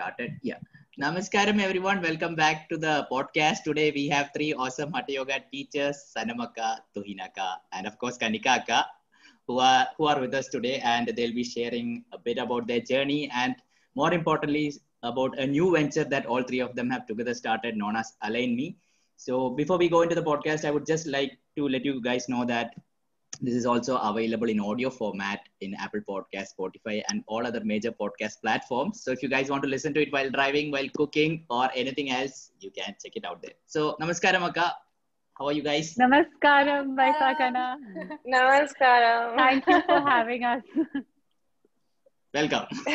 started. Yeah. Namaskaram, everyone. Welcome back to the podcast. Today we have three awesome Hatha Yoga teachers, Sanamaka, Tuhinaka, and of course Kanika who are who are with us today, and they'll be sharing a bit about their journey and more importantly about a new venture that all three of them have together started, known as Align Me. So before we go into the podcast, I would just like to let you guys know that this is also available in audio format in Apple Podcast, Spotify, and all other major podcast platforms. So if you guys want to listen to it while driving, while cooking, or anything else, you can check it out there. So namaskaram, Akka. How are you guys? Namaskaram, Vaisakana. Namaskaram. Thank you for having us. Welcome.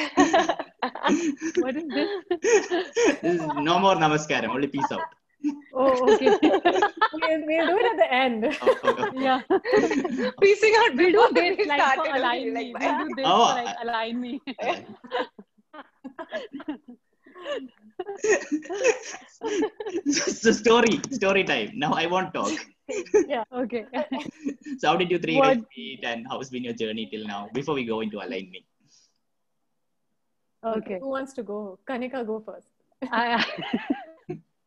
what is this? this is no more namaskaram, only peace out. Oh, okay. we'll, we'll do it at the end. Oh, okay. yeah. Piecing out We'll do this we like for align me. bye. We'll do this Oh, for like align me. so story, story time. Now I won't talk. Yeah, okay. So how did you three What- guys meet, and how's been your journey till now? Before we go into align me. Okay. Who wants to go? Kanika, go first. I,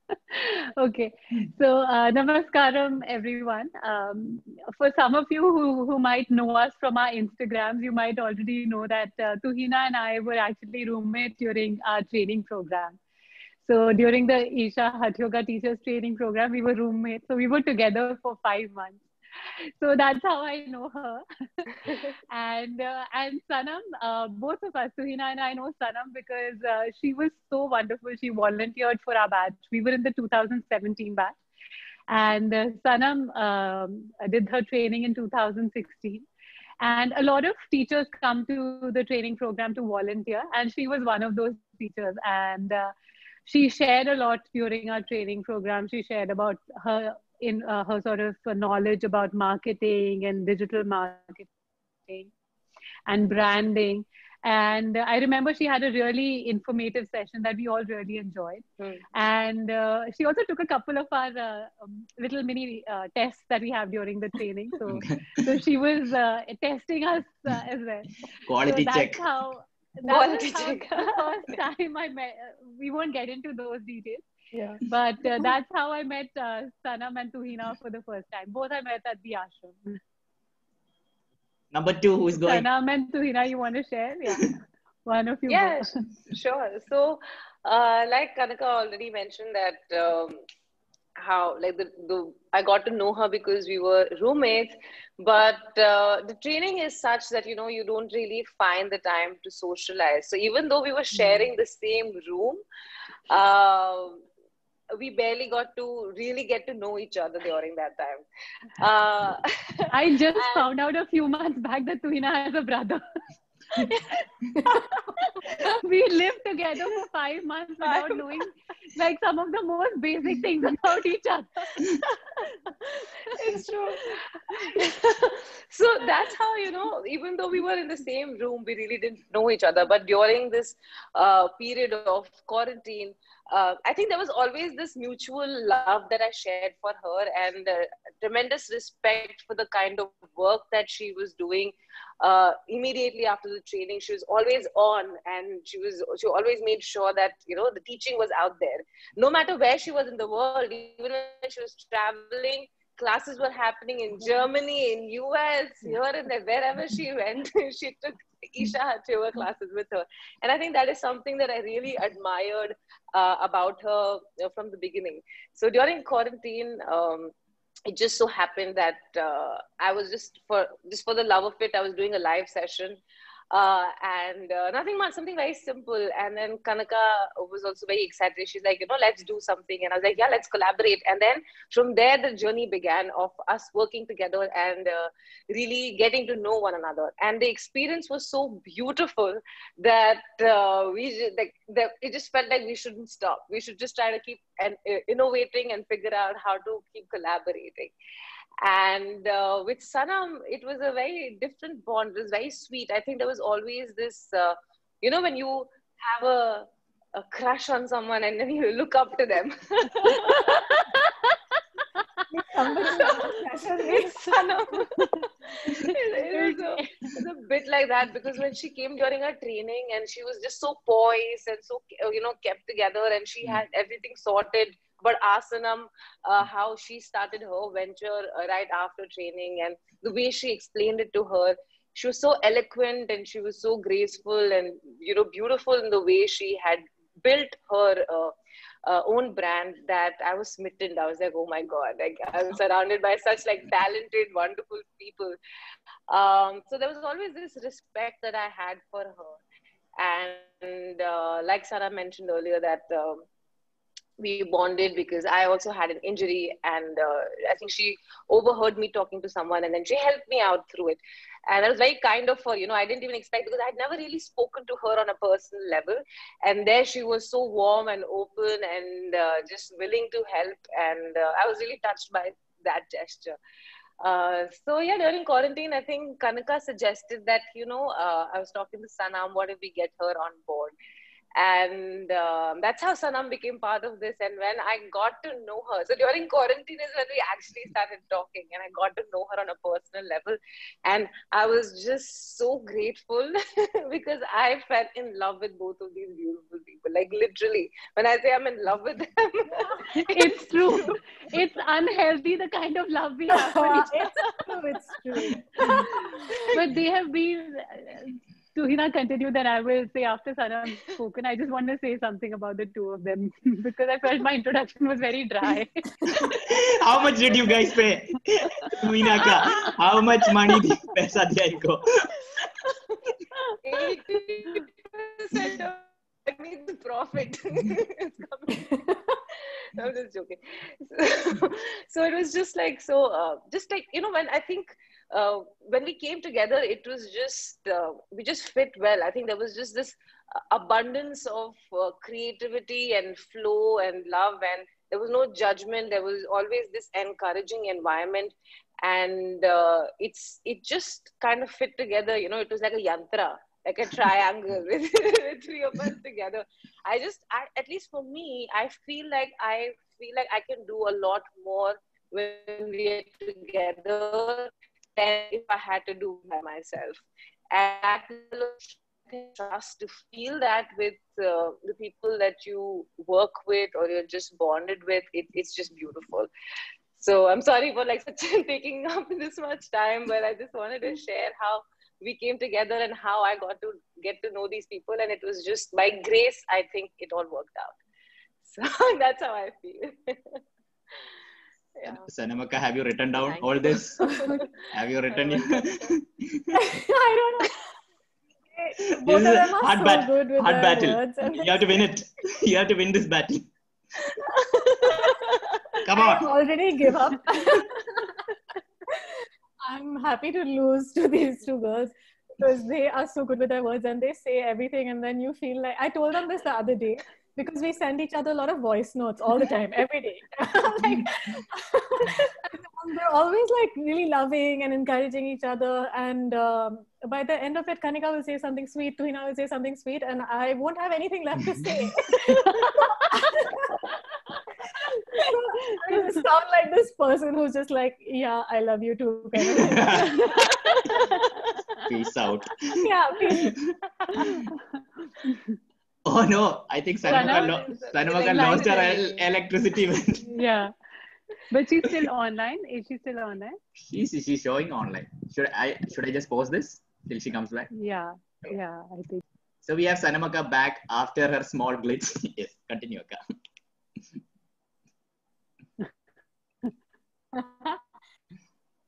okay. So, uh, namaskaram, everyone. Um, for some of you who, who might know us from our Instagrams, you might already know that uh, Tuhina and I were actually roommates during our training program. So, during the Isha Hatha Yoga Teachers Training Program, we were roommates. So, we were together for five months. So, that's how I know her. and uh, and Sanam, uh, both of us, Tuhina and I know Sanam because uh, she was so wonderful. She volunteered for our batch. We were in the 2017 batch, and uh, Sanam um, did her training in 2016. And a lot of teachers come to the training program to volunteer, and she was one of those teachers. And uh, she shared a lot during our training program. She shared about her in uh, her sort of knowledge about marketing and digital marketing and branding. And I remember she had a really informative session that we all really enjoyed. Hmm. And uh, she also took a couple of our uh, um, little mini uh, tests that we have during the training. So, so she was uh, testing us uh, as well. Quality so check. That's how. That Quality was how check. the first time I met. We won't get into those details, Yeah. but uh, that's how I met uh, Sanam and Tuhina for the first time. Both I met at the ashram. Number two, who's going? Sanam and Tuhina, you want to share? Yeah, one of you. Yeah, sure. So, uh, like Kanika already mentioned that um, how like the, the I got to know her because we were roommates, but uh, the training is such that you know you don't really find the time to socialize. So even though we were sharing the same room, um we barely got to really get to know each other during that time. Uh, I just And- found out a few months back that Tuhina has a brother. we lived together for five months without knowing like some of the most basic things about each other. it's true. so that's how you know. Even though we were in the same room, we really didn't know each other. But during this uh, period of quarantine, uh, I think there was always this mutual love that I shared for her, and uh, tremendous respect for the kind of work that she was doing. Uh, immediately after the training, she was always on, and she was she always made sure that you know the teaching was out there no matter where she was in the world, even when she was traveling, classes were happening in Germany, in US, here and there, wherever she went, she took Isha Hatha Yoga classes with her. And I think that is something that I really admired uh, about her uh, from the beginning. So during quarantine, um, it just so happened that uh, I was just for just for the love of it, I was doing a live session uh, and uh, nothing much, something very simple. And then Kanika was also very excited. She's like, you know, let's do something. And I was like, yeah, let's collaborate. And then from there, the journey began of us working together and uh, really getting to know one another. And the experience was so beautiful that uh, we just, like that it just felt like we shouldn't stop. We should just try to keep and uh, innovating and figure out how to keep collaborating. And uh, with Sanam, it was a very different bond. It was very sweet. I think there was always this, uh, you know, when you have a, a crush on someone and then you look up to them. Somebody pressure me. Sanam, it, a, it was a bit like that because when she came during her training and she was just so poised and so you know kept together and she had everything sorted but asanam uh, how she started her venture uh, right after training and the way she explained it to her she was so eloquent and she was so graceful and you know beautiful in the way she had built her uh, uh, own brand that I was smitten. I was like, oh my god, like I'm surrounded by such like talented, wonderful people. Um, so there was always this respect that I had for her, and uh, like Sarah mentioned earlier, that. Um, we bonded because I also had an injury, and uh, I think she overheard me talking to someone, and then she helped me out through it. And that was very kind of her. You know, I didn't even expect because I'd never really spoken to her on a personal level, and there she was so warm and open and uh, just willing to help, and uh, I was really touched by that gesture. Uh, so yeah, during quarantine, I think Kanika suggested that you know uh, I was talking to Sanam, what if we get her on board? And um, that's how sanam became part of this. And when i got to know her so during quarantine is when we actually started talking and i got to know her on a personal level. And i was just so grateful because i fell in love with both of these beautiful people. Like literally when i say i'm in love with them it's true. it's unhealthy the kind of love we have. For each other. it's true it's true. But they have been Tuhina continue, then I will say after Sanam spoken, I just want to say something about the two of them because I felt my introduction was very dry. How much did you guys pay? Tuhina ka, how much money did paisa diya inko? 80% of I need the profit. I'm just joking. So, so, it was just like so, uh, just like you know, when I think uh, when we came together, it was just uh, we just fit well. I think there was just this abundance of uh, creativity and flow and love, and there was no judgment. There was always this encouraging environment, and uh, it's it just kind of fit together. You know, it was like a yantra, like a triangle with, with three of us together. I just, I, at least for me, I feel like I feel like I can do a lot more when we are together than if I had to do by myself. And trust to feel that with uh, the people that you work with or you're just bonded with, it, it's just beautiful. So I'm sorry for like such taking up this much time, but I just wanted to share how we came together and how I got to get to know these people. And it was just by grace, I think it all worked out. So that's how I feel. yeah. Sanamaka, have you written down Thank all you. this? have you written it? I don't know. Both of them hard so bat- hard battle. You have to win it. You have to win this battle. Come I on. already give up. I'm happy to lose to these two girls because they are so good with their words and they say everything and then you feel like I told them this the other day because we send each other a lot of voice notes all the time, every day. like, they're always like really loving and encouraging each other. And um, by the end of it, Kanika will say something sweet, Tuhina will say something sweet, and I won't have anything left to say. I just sound like this person who's just like, yeah, I love you too. Kind of. Peace out. yeah, peace. Oh no, I think Sanamaka, Sanam lo- is- Sanamaka lost her el- electricity. yeah. But she's still online. Is she still online? she's, she's showing online. Should I should I just pause this till she comes back? Yeah. Yeah, I think. So we have Sanamaka back after her small glitch. yes, continue, Akka.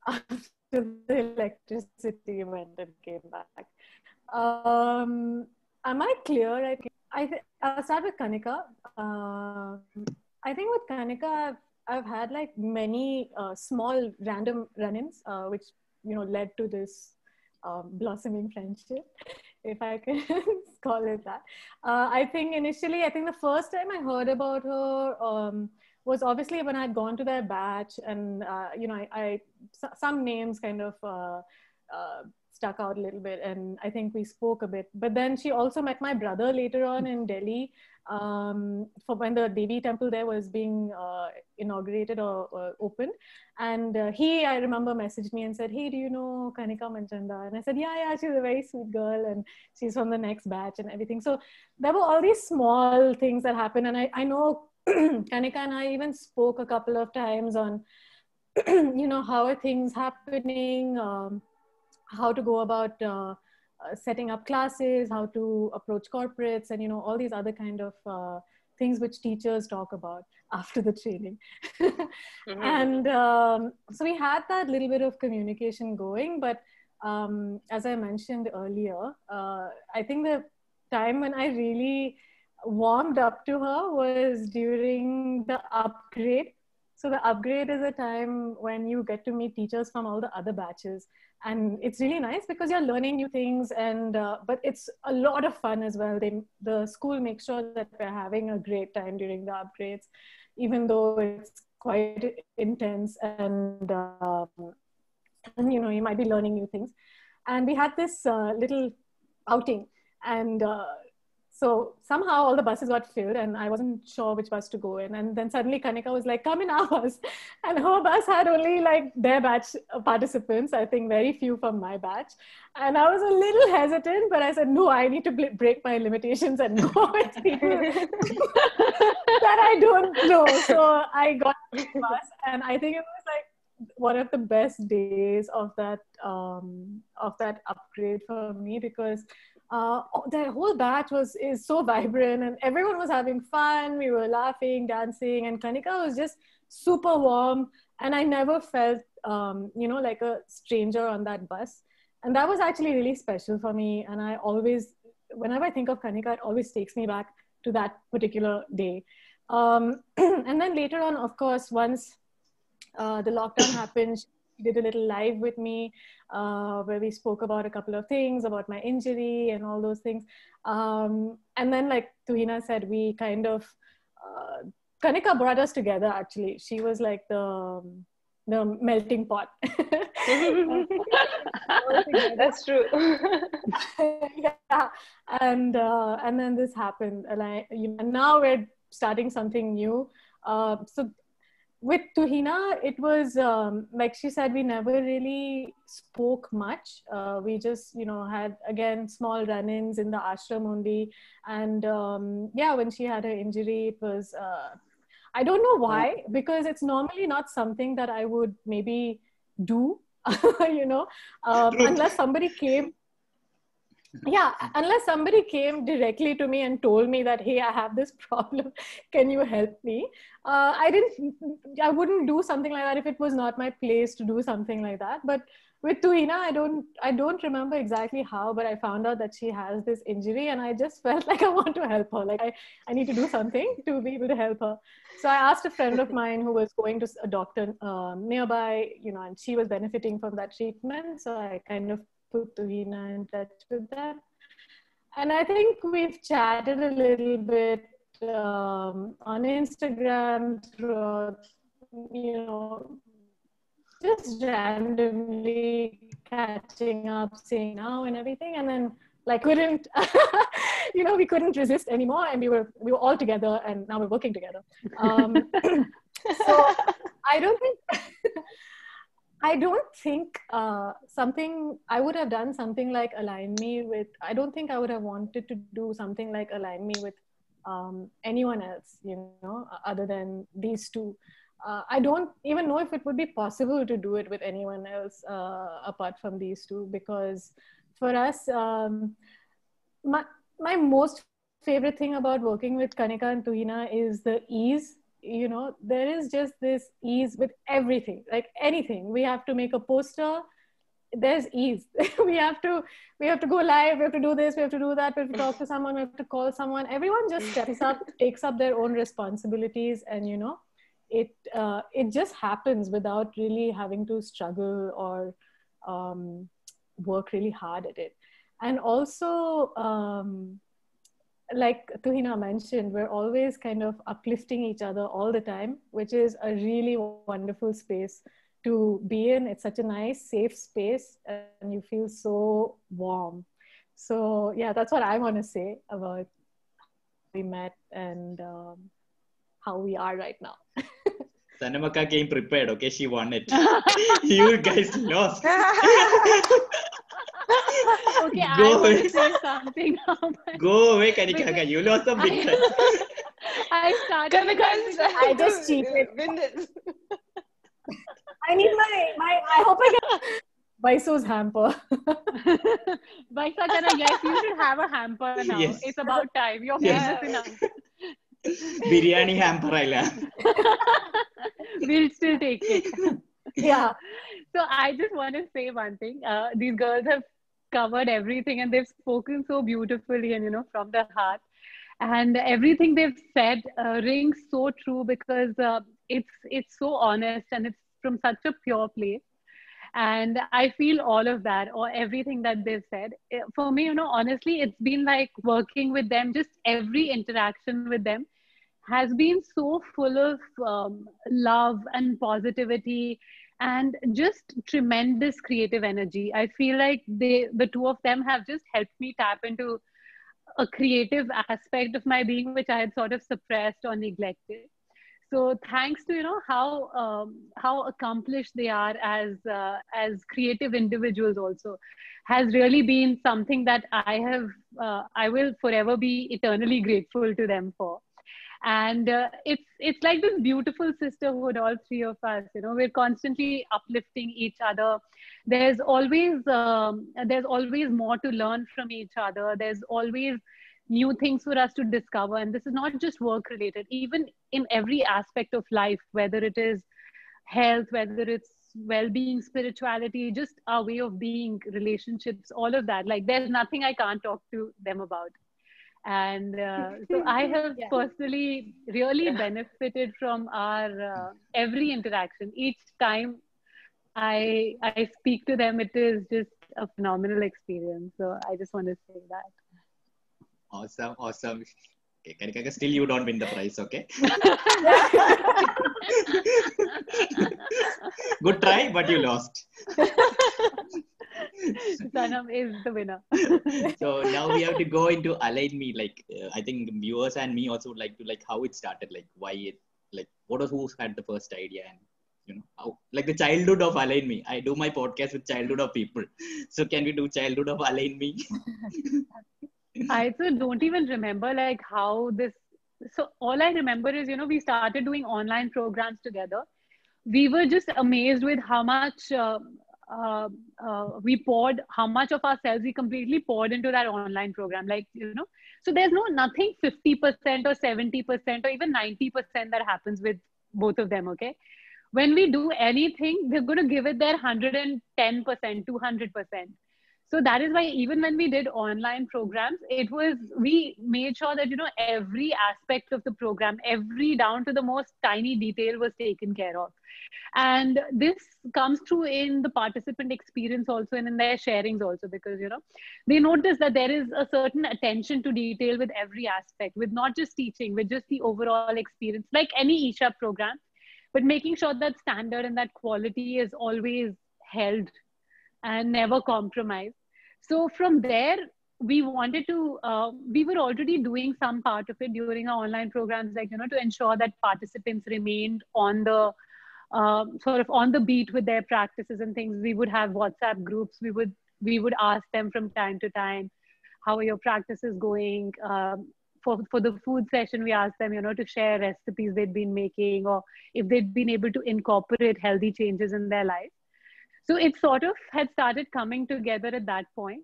After the electricity went and came back. Um, am I clear? I, I th- I'll start with Kanika. Um I think with Kanika, I've, I've had like many uh, small random run-ins, uh, which you know led to this um, blossoming friendship, if I can call it that. Uh, I think initially, I think the first time I heard about her um, was obviously when I had gone to their batch, and uh, you know, I, I s- some names kind of uh, uh, stuck out a little bit and i think we spoke a bit. But then she also met my brother later on in delhi um, for when the devi temple there was being uh, inaugurated or, or opened. And uh, he i remember messaged me and said hey do you know kanika manchanda? And i said yeah yeah she's a very sweet girl and she's from the next batch and everything. So there were all these small things that happened and i, I know kanika and i even spoke a couple of times on you know how are things happening um, how to go about uh, uh, setting up classes how to approach corporates and you know all these other kind of uh, things which teachers talk about after the training mm-hmm. and um, so we had that little bit of communication going but um, as i mentioned earlier uh, i think the time when i really warmed up to her was during the upgrade so the upgrade is a time when you get to meet teachers from all the other batches, and it's really nice because you're learning new things. And uh, but it's a lot of fun as well. They the school makes sure that we're having a great time during the upgrades, even though it's quite intense and, um, you know you might be learning new things. And we had this uh, little outing, and uh, so somehow all the buses got filled and I wasn't sure which bus to go in. And then suddenly Kanika was like, come in our. And her bus had only like their batch participants, I think very few from my batch. And I was a little hesitant, but I said, no, I need to break my limitations and go with people that I don't know. So I got the bus and I think it was like one of the best days of that um, of that upgrade for me because uh, the whole batch was is so vibrant and everyone was having fun. We were laughing, dancing, and Kanika was just super warm. And I never felt, um, you know, like a stranger on that bus. And that was actually really special for me. And I always, whenever I think of Kanika, it always takes me back to that particular day. Um, and then later on, of course, once uh, the lockdown happened, did a little live with me uh, where we spoke about a couple of things about my injury and all those things. Um, and then, like Tuhina said, we kind of uh, Kanika brought us together. Actually, she was like the the melting pot. That's true. yeah, and uh, and then this happened, and I you know, now we're starting something new. Uh, so with Tuhina, it was um, like she said, we never really spoke much. Uh, we just, you know, had again small run ins in the ashram only. And um, yeah, when she had her injury, it was, uh, I don't know why, because it's normally not something that I would maybe do, you know, um, unless somebody came yeah unless somebody came directly to me and told me that hey i have this problem can you help me uh, i didn't i wouldn't do something like that if it was not my place to do something like that but with Tuhina, I don't I don't remember exactly how, but I found out that she has this injury and I just felt like I want to help her. Like I, I need to do something to be able to help her. So I asked a friend of mine who was going to a doctor um, nearby, you know, and she was benefiting from that treatment. So I kind of put Tuhina in touch with them. And I think we've chatted a little bit um, on Instagram through, you know, just randomly catching up, saying now and everything. And then like couldn't you know we couldn't resist anymore and we were we were all together and now we're working together um, so i don't think I don't think uh, something I would have done something like align me with. I don't think I would have wanted to do something like align me with um, anyone else, you know, other than these two. Uh, I don't even know if it would be possible to do it with anyone else uh, apart from these two because for us, um, my, my most favorite thing about working with Kanika and Tuhina is the ease you know there is just this ease with everything like anything. We have to make a poster there's ease. We have to we have to go live we have to do this we have to do that we have to talk to someone we have to call someone. Everyone just steps up takes up their own responsibilities and you know it uh, it just happens without really having to struggle or um, work really hard at it. And also um, like Tuhina mentioned, we're always kind of uplifting each other all the time, which is a really wonderful space to be in. It's such a nice, safe space, and you feel so warm. So yeah, that's what I want to say about we met and um, how we are right now. Sanamaka came prepared. Okay, she won it. you guys lost. okay, Go I away. to say something now. but Go away, Kanika. You lost some big time. I started. Kanika is I just cheated. Win it. I need my my. I hope I get Baiso's hamper. Vaisa Chana, yes, you should have a hamper now. Yes. It's about time. You're Yes. famous enough. Biryani hamper aila. We'll still take it. yeah. So I just want to say one thing. Uh, these girls have covered everything and they've spoken so beautifully and, you know, from the heart. And everything they've said uh, rings so true because uh, it's it's so honest and it's from such a pure place. And I feel all of that or everything that they've said. Eh, For me, you know, honestly, it's been like working with them, just every interaction with them has been so full of um, love and positivity and just tremendous creative energy. I feel like they the two of them have just helped me tap into a creative aspect of my being which i had sort of suppressed or neglected. So thanks to you know how um, how accomplished they are as uh, as creative individuals also has really been something that i have uh, i will forever be eternally grateful to them for and uh, it's it's like this beautiful sisterhood all three of us you know we're constantly uplifting each other. There's always um, there's always more to learn from each other. There's always new things for us to discover. And this is not just work related. Even in every aspect of life whether it is health whether it's well-being spirituality just our way of being relationships all of that like there's nothing i can't talk to them about and uh, so i have Yeah. personally really Yeah. benefited from our uh, every interaction each time i i speak to them it is just a phenomenal experience so i just want to say that Awesome, awesome. Okay, Kanika, still you don't win the prize, okay? Good try, but you lost. sanam is the winner so now we have to go into align me. Like uh, I think viewers and me also would like to like how it started, like why it, like what was who had the first idea and you know how like the childhood of align me. I do my podcast with childhood of people. So can we do childhood of align me? I don't even remember like how this. So all I remember is you know we started doing online programs together. We were just amazed with how much uh, uh, uh, we poured, how much of ourselves we completely poured into that online program. Like you know, so there's no nothing fifty percent or seventy percent or even ninety percent that happens with both of them. Okay, when we do anything, we're going to give it their hundred and ten percent, two hundred percent so that is why even when we did online programs it was we made sure that you know every aspect of the program every down to the most tiny detail was taken care of. And this comes through in the participant experience also and in their sharings also because you know they notice that there is a certain attention to detail with every aspect with not just teaching with just the overall experience like any isha program but making sure that standard and that quality is always held and never compromised so from there we wanted to uh, we were already doing some part of it during our online programs like you know to ensure that participants remained on the um, sort of on the beat with their practices and things. We would have whatsapp groups. We would we would ask them from time to time how are your practices going? Um, for, for the food session we asked them you know to share recipes they'd been making or if they'd been able to incorporate healthy changes in their life so it sort of had started coming together at that point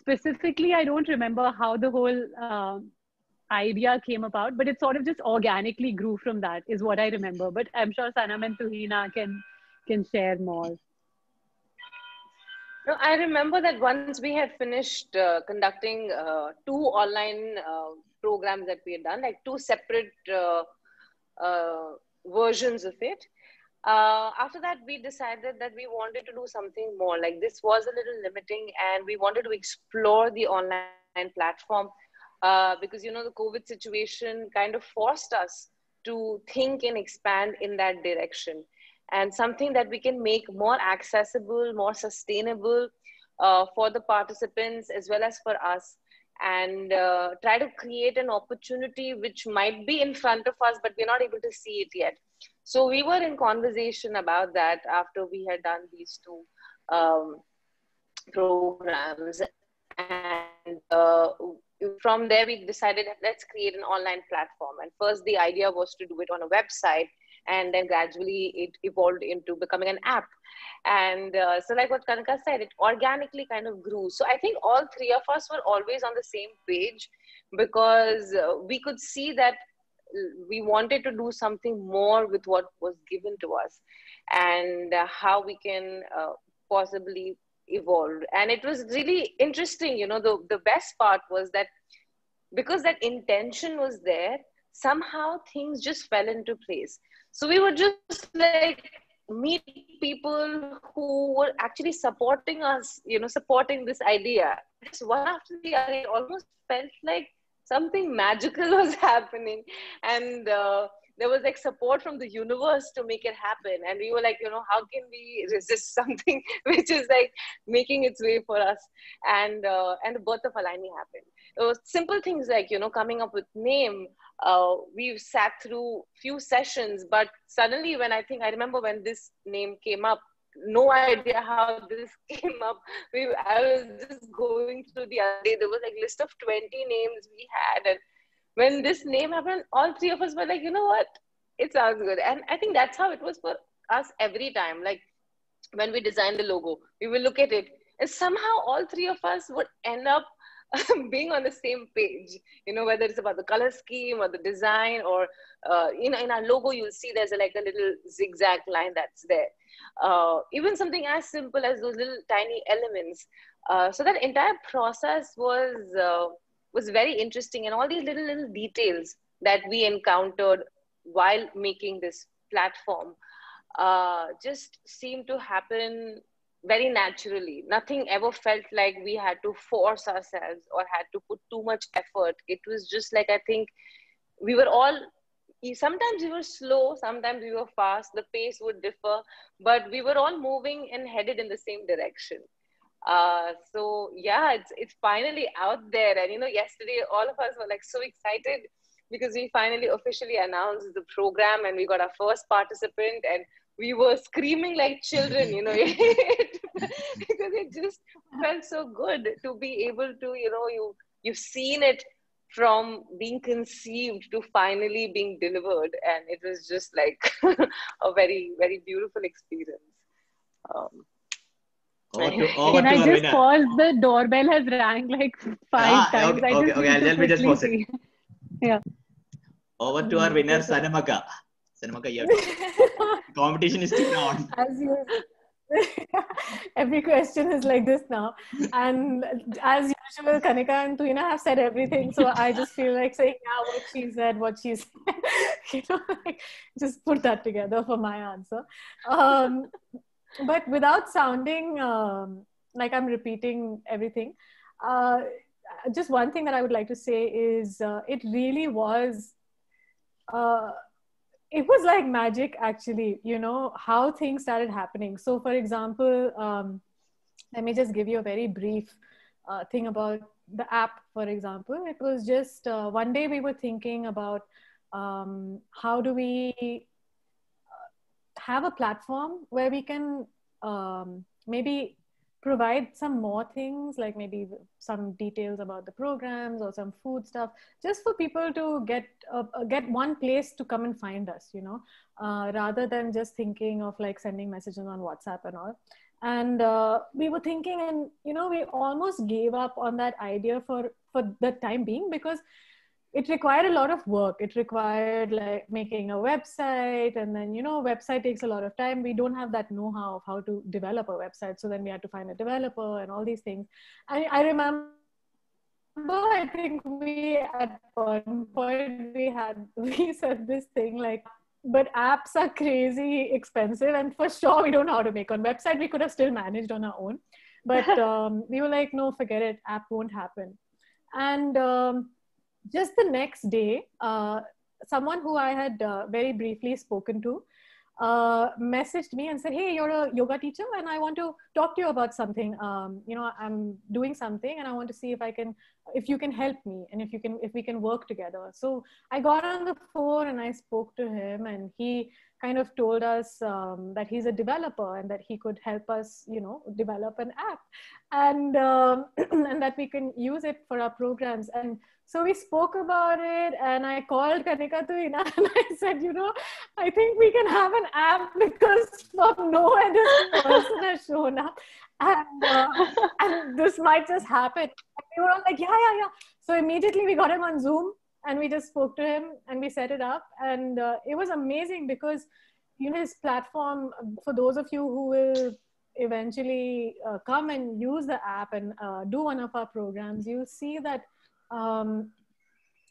specifically i don't remember how the whole um, idea came about but it sort of just organically grew from that is what i remember but i'm sure sanam and tuhina can can share more No, I remember that once we had finished uh, conducting uh, two online uh, programs that we had done, like two separate uh, uh, versions of it. Uh, after that, we decided that we wanted to do something more. Like this was a little limiting, and we wanted to explore the online platform uh, because you know the COVID situation kind of forced us to think and expand in that direction. and something that we can make more accessible, more sustainable uh, for the participants as well as for us and uh, try to create an opportunity which might be in front of us but we're not able to see it yet so we were in conversation about that after we had done these two um, programs. And uh, from there we decided let's create an online platform. And first the idea was to do it on a website and then gradually it evolved into becoming an app. And uh, so like what kanika said it organically kind of grew. So i think all three of us were always on the same page because uh, we could see that we wanted to do something more with what was given to us and uh, how we can uh, possibly evolve and it was really interesting you know the, the best part was that because that intention was there somehow things just fell into place so we would just like meet people who were actually supporting us, you know, supporting this idea. Just one after the other, it almost felt like something magical was happening. And uh, there was like support from the universe to make it happen. And we were like, you know, how can we resist something which is like making its way for us? And uh, and the birth of Align Me happened. It was simple things like, you know, coming up with name, uh, we've sat through few sessions but suddenly when i think i remember when this name came up no idea how this came up we i was just going through the other day there was like list of 20 names we had and when this name happened all three of us were like you know what? It sounds good. And i think that's how it was for us every time like when we designed the logo we will look at it and somehow all three of us would end up being on the same page. You know whether it's about the color scheme or the design or uh, you know in our logo you'll see there's a, like a little zigzag line that's there. Uh, even something as simple as those little tiny elements uh, so that entire process was uh, was very interesting and all these little little details that we encountered while making this platform uh, just seemed to happen very naturally. Nothing ever felt like we had to force ourselves or had to put too much effort. It was just like, I think we were all, sometimes we were slow, sometimes we were fast, the pace would differ, but we were all moving and headed in the same direction. Uh, so yeah, it's, it's finally out there. And you know, yesterday all of us were like so excited because we finally officially announced the program and we got our first participant and we were screaming like children, you know, because it just felt so good to be able to, you know, you you've seen it from being conceived to finally being delivered, and it was just like a very very beautiful experience. Um, over to, over Can I just pause? The doorbell has rang like five Ah, times. okay, I okay, just okay, need to let me just pause it. see. Over to our winner, Sanamaka. Sanamaka, you competition is still on. as you every question is like this now and as usual kanika and tuhina have said everything so i just feel like saying yeah what she said what she said you know like just put that together for my answer um, but without sounding um, like i'm repeating everything uh, just one thing that i would like to say is uh, it really was uh, it was like magic actually you know how things started happening. So for example um, let me just give you a very brief uh, thing about the app for example. It was just uh, one day we were thinking about um, how do we have a platform where we can um, maybe provide some more things like maybe some details about the programs or some food stuff just for people to get uh, uh, get one place to come and find us you know uh, rather than just thinking of like sending messages on whatsapp and all. And uh, we were thinking and you know we almost gave up on that idea for for the time being because it required a lot of work. It required like making a website and then you know website takes a lot of time. We don't have that know-how of how to develop a website so then we had to find a developer and all these things. I, I remember i think we at one point we had we said this thing like but apps are crazy expensive and for sure we don't know how to make one website. We could have still managed on our own. But um, we were like no forget it. App won't happen. And um, just the next day, uh, someone who I had uh, very briefly spoken to uh, messaged me and said, "Hey, you're a yoga teacher, and I want to talk to you about something. Um, you know, I'm doing something, and I want to see if I can, if you can help me, and if you can, if we can work together." So I got on the phone and I spoke to him, and he kind of told us um, that he's a developer and that he could help us, you know, develop an app, and um, and that we can use it for our programs and so we spoke about it, and I called Kanika Tuhina and I said, you know, I think we can have an app because from nowhere this person has shown up, and uh, and this might just happen. And we were all like, yeah, yeah, yeah. So immediately we got him on Zoom and we just spoke to him and we set it up, and uh, it was amazing because you know his platform. For those of you who will eventually uh, come and use the app and uh, do one of our programs, you see that um,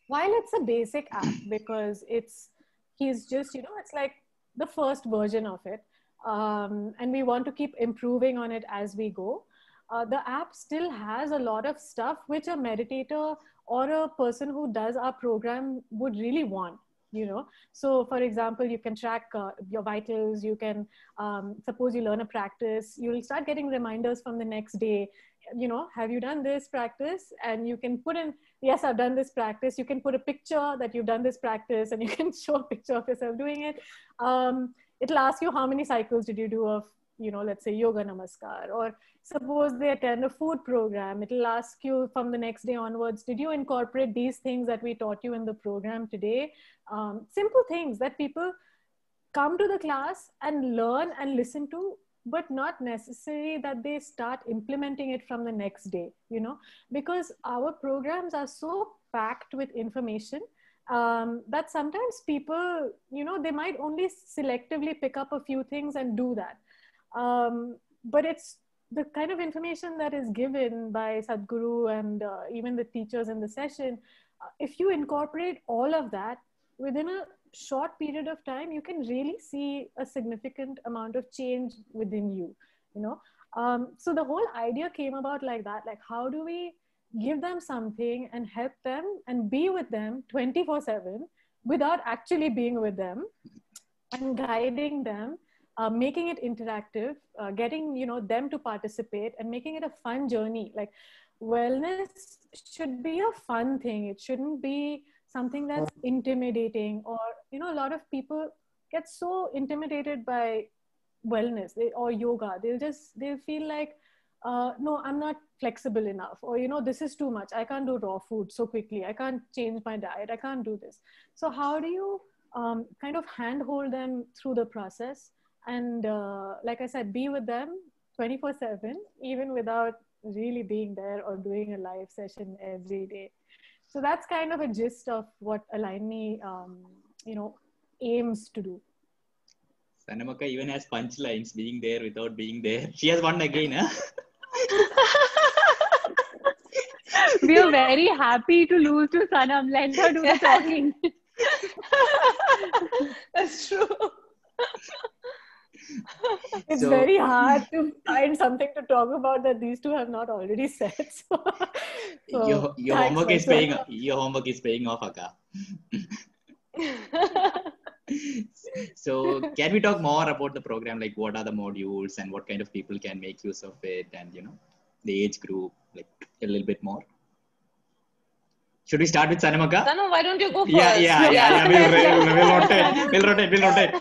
while it's a basic app because it's he's just you know it's like the first version of it. Um, and we want to keep improving on it as we go. Uh, the app still has a lot of stuff which a meditator or a person who does our program would really want you know. So for example you can track uh, your vitals you can um, suppose you learn a practice you'll start getting reminders from the next day you know have you done this practice? And you can put in yes i've done this practice. You can put a picture that you've done this practice and you can show a picture of yourself doing it. Um, it'll ask you how many cycles did you do of you know let's say yoga namaskar? Or suppose they attend a food program it'll ask you from the next day onwards did you incorporate these things that we taught you in the program today? Um, simple things that people come to the class and learn and listen to but not necessary that they start implementing it from the next day you know because our programs are so packed with information um, that sometimes people you know they might only selectively pick up a few things and do that. Um, but it's the kind of information that is given by sadhguru and uh, even the teachers in the session uh, if you incorporate all of that within a short period of time you can really see a significant amount of change within you you know? Um, so the whole idea came about like that like how do we give them something and help them and be with them 24 7 without actually being with them and guiding them uh, making it interactive uh, getting you know them to participate and making it a fun journey? Like wellness should be a fun thing. It shouldn't be something that's intimidating or you know a lot of people get so intimidated by wellness or yoga. They'll just they'll feel like uh, no i'm not flexible enough or you know this is too much. I can't do raw food so quickly. I can't change my diet. I can't do this. So how do you um, kind of handhold them through the process? And uh, like i said be with them 24 7 even without really being there or doing a live session every day so that's kind of a gist of what align me um, you know aims to do. Sanamaka even has punchlines being there without being there. She has one again huh? we are very happy to lose to sanam let her do the talking. That's true it's So- very hard to find something to talk about that these two have not already said. So, so your your homework is paying your homework is paying off akka so can we talk more about the program like what are the modules and what kind of people can make use of it and you know the age group like a little bit more should we start with sanamaka Sanu, why don't you go first? yeah yeah yeah, yeah. We'll, we'll, we'll rotate we'll rotate we'll rotate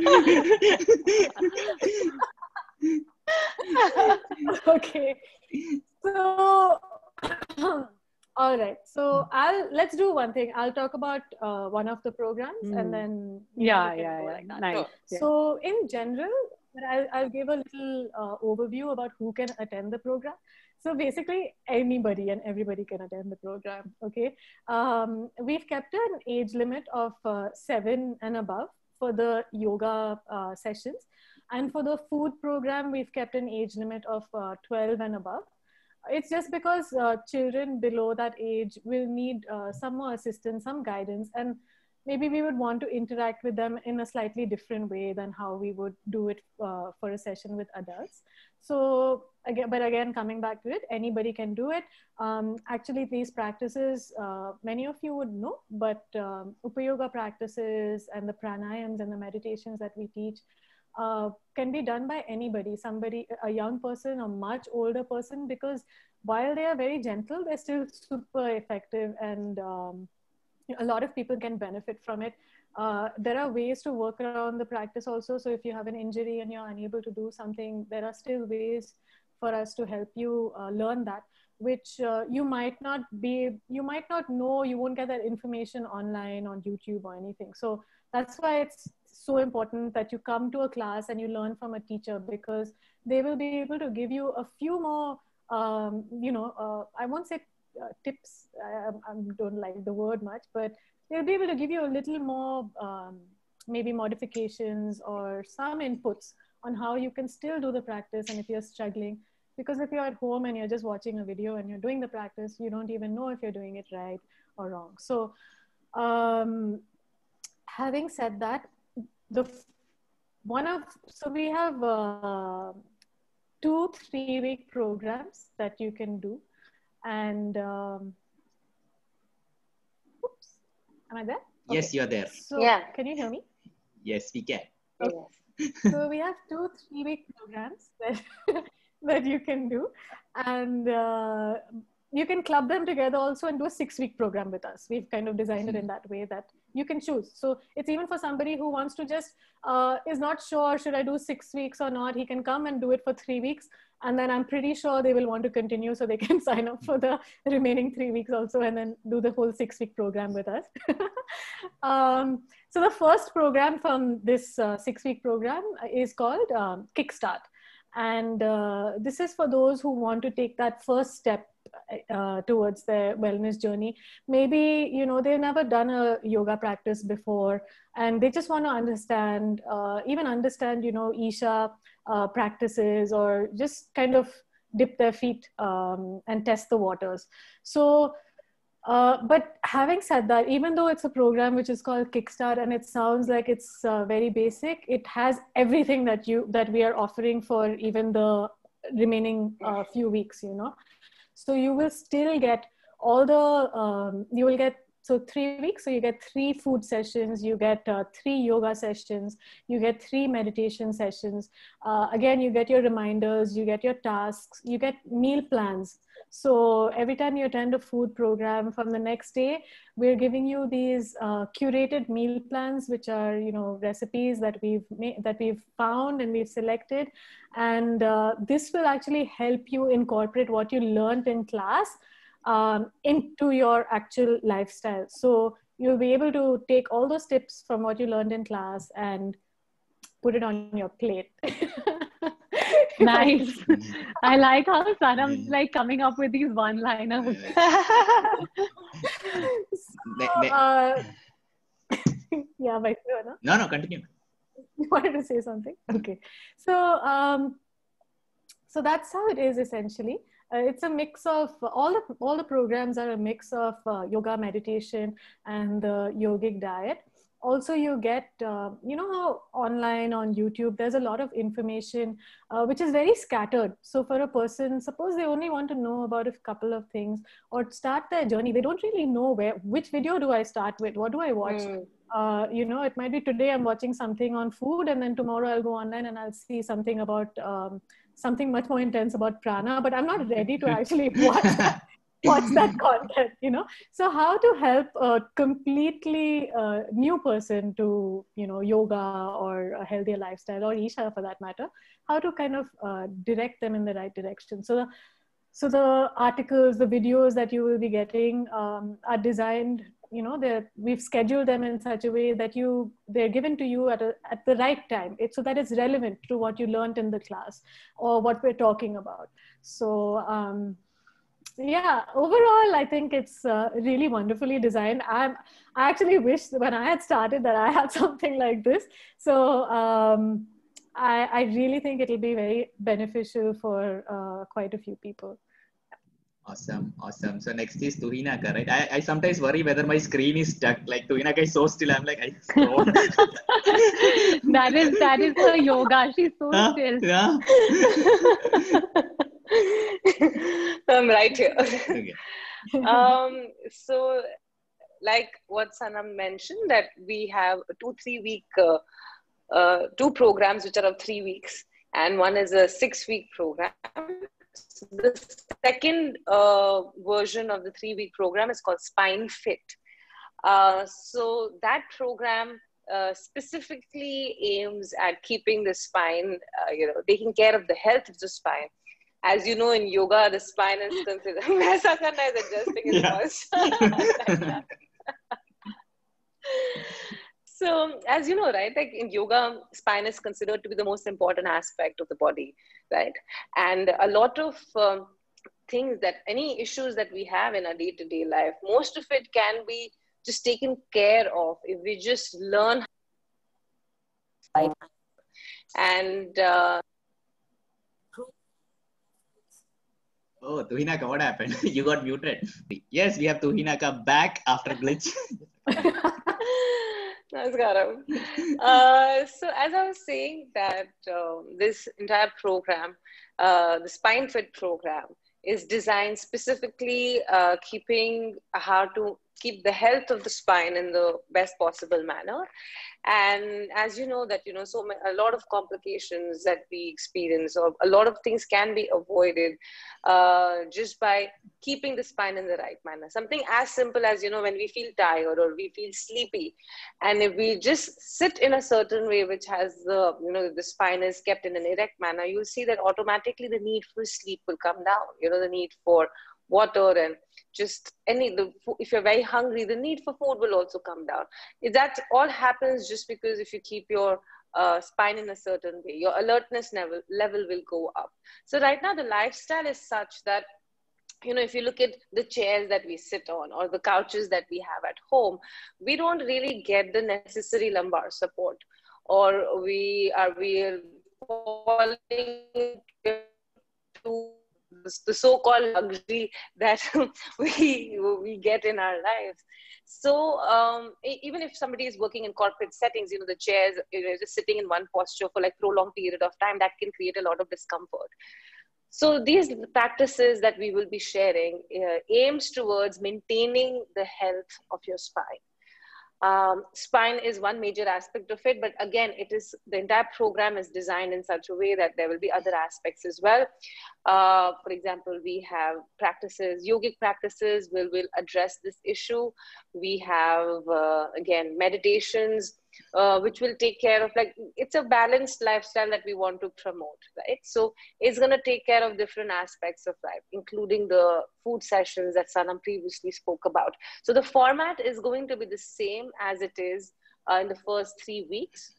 okay. So, all right. So I'll let's do one thing. I'll talk about uh, one of the programs, Hmm. and then you yeah yeah yeah like that. nice Sure. yeah. So in general, I'll, I'll give a little uh, overview about who can attend the program. So basically, anybody and everybody can attend the program. Okay, um, we've kept an age limit of uh, seven and above for the yoga uh, sessions, and for the food program, we've kept an age limit of uh, twelve and above. It's just because uh, children below that age will need uh, some more assistance, some guidance, and maybe we would want to interact with them in a slightly different way than how we would do it uh, for a session with adults so again but again coming back to it anybody can do it um, actually these practices uh, many of you would know but um, upayoga practices and the pranayams and the meditations that we teach uh, can be done by anybody, somebody, a young person, a much older person, because while they are very gentle, they're still super effective and um, a lot of people can benefit from it. Uh, there are ways to work around the practice also. So if you have an injury and you're unable to do something, there are still ways for us to help you uh, learn that which uh, you might not be you might not know you won't get that information online on youtube or anything. So that's why it's so important that you come to a class and you learn from a teacher because they will be able to give you a few more um, you know uh, i won't say uh, tips I, I, don't like the word much but they'll be able to give you a little more um, maybe modifications or some inputs on how you can still do the practice and if you're struggling. Because if you're at home and you're just watching a video and you're doing the practice you don't even know if you're doing it right or wrong. So um, having said that the one of so we have uh, two three week programs that you can do. And um, oops am i there? Yes okay. you're there. So yeah. can you hear me? Yes we can. Okay. So we have two three week programs that, that you can do. And uh, you can club them together also and do a six week program with us. We've kind of designed it in that way that you can choose. So it's even for somebody who wants to just uh, is not sure should i do six weeks or not? He can come and do it for three weeks. And then i'm pretty sure they will want to continue so they can sign up for the remaining three weeks also and then do the whole six week program with us. Um, so the first program from this uh, six week program is called um, kickstart. And uh, this is for those who want to take that first step uh, towards their wellness journey maybe you know they've never done a yoga practice before and they just want to understand uh, even understand you know isha uh, practices or just kind of dip their feet um, and test the waters so uh, but having said that, even though it's a program which is called Kickstart and it sounds like it's uh, very basic, it has everything that you that we are offering for even the remaining uh, few weeks. You know, so you will still get all the, um, you will get, so three weeks, so you get three food sessions, you get uh, three yoga sessions, you get three meditation sessions. Uh, again, you get your reminders, you get your tasks, you get meal plans. So every time you attend a food program from the next day, we're giving you these uh, curated meal plans, which are you know recipes that we've made, that we've found and we've selected, and uh, this will actually help you incorporate what you learned in class um, into your actual lifestyle. So you'll be able to take all those tips from what you learned in class and put it on your plate. nice. I like how Sanam's like coming up with these one-liners. so, uh, yeah, but no, no, continue. You wanted to say something? Okay. So, um, so that's how it is essentially. Uh, it's a mix of all the all the programs are a mix of uh, yoga meditation and the yogic diet also you get uh, you know how online on youtube there's a lot of information uh, which is very scattered. So for a person suppose they only want to know about a couple of things or start their journey they don't really know where which video do i start with? What do i watch? Mm. uh, you know it might be today i'm watching something on food and then tomorrow i'll go online and i'll see something about um, something much more intense about prana but i'm not ready to actually watch watch that content you know? So how to help a completely uh, new person to you know yoga or a healthier lifestyle or isha for that matter how to kind of uh, direct them in the right direction. So the, so the articles the videos that you will be getting um, are designed you know they we've scheduled them in such a way that you they're given to you at a, at the right time. It, so that it's relevant to what you learned in the class or what we're talking about. So um, yeah overall i think it's uh, really wonderfully designed i'm i actually wish when i had started that i had something like this so um, I, I really think it'll be very beneficial for uh, quite a few people Awesome, awesome. So next is Tuhinaka, right? I, I sometimes worry whether my screen is stuck. Like Tuhinaka is so still. I'm like, I that is that is her yoga. She's so huh? still. Yeah. I'm right here. Okay. um, so, like what Sanam mentioned, that we have a two three week uh, uh, two programs which are of three weeks, and one is a six week program. The second uh, version of the three week program is called Spine Fit. Uh, so that program uh, specifically aims at keeping the spine, uh, you know, taking care of the health of the spine. As you know, in yoga, the spine is considered. Vaisu Anna is adjusting his voice. so, as you know, right, like in yoga, spine is considered to be the most important aspect of the body, right? And a lot of um, things that any issues that we have in our day to day life, most of it can be just taken care of if we just learn and uh, Oh, Tuhinaka, what happened? you got muted. Yes, we have Tuhinaka back after glitch. Namaskaram. Uh, so as I was saying that um, this entire program, uh, the Spine Fit program, is designed specifically uh, keeping how to keep the health of the spine in the best possible manner. And as you know that you know so a lot of complications that we experience or a lot of things can be avoided uh, just by keeping the spine in the right manner. Something as simple as you know when we feel tired or we feel sleepy and if we just sit in a certain way which has the you know the spine is kept in an erect manner you'll see that automatically the need for sleep will come down. You know the need for water and just any the if you're very hungry the need for food will also come down. That all happens just because if you keep your uh, spine in a certain way your alertness level level will go up. So right now the lifestyle is such that you know if you look at the chairs that we sit on or the couches that we have at home we don't really get the necessary lumbar support or we are we falling to the so-called luxury that we we get in our lives. So um, even if somebody is working in corporate settings you know the chairs you know, just sitting in one posture for like prolonged period of time that can create a lot of discomfort. So these practices that we will be sharing uh, aims towards maintaining the health of your spine um, spine is one major aspect of it, but again, it is the entire program is designed in such a way that there will be other aspects as well. Uh, for example, we have practices, yogic practices will will address this issue. We have uh, again meditations, uh, which will take care of like it's a balanced lifestyle that we want to promote right? So it's going to take care of different aspects of life including the food sessions that sanam previously spoke about. So the format is going to be the same as it is uh, in the first three weeks.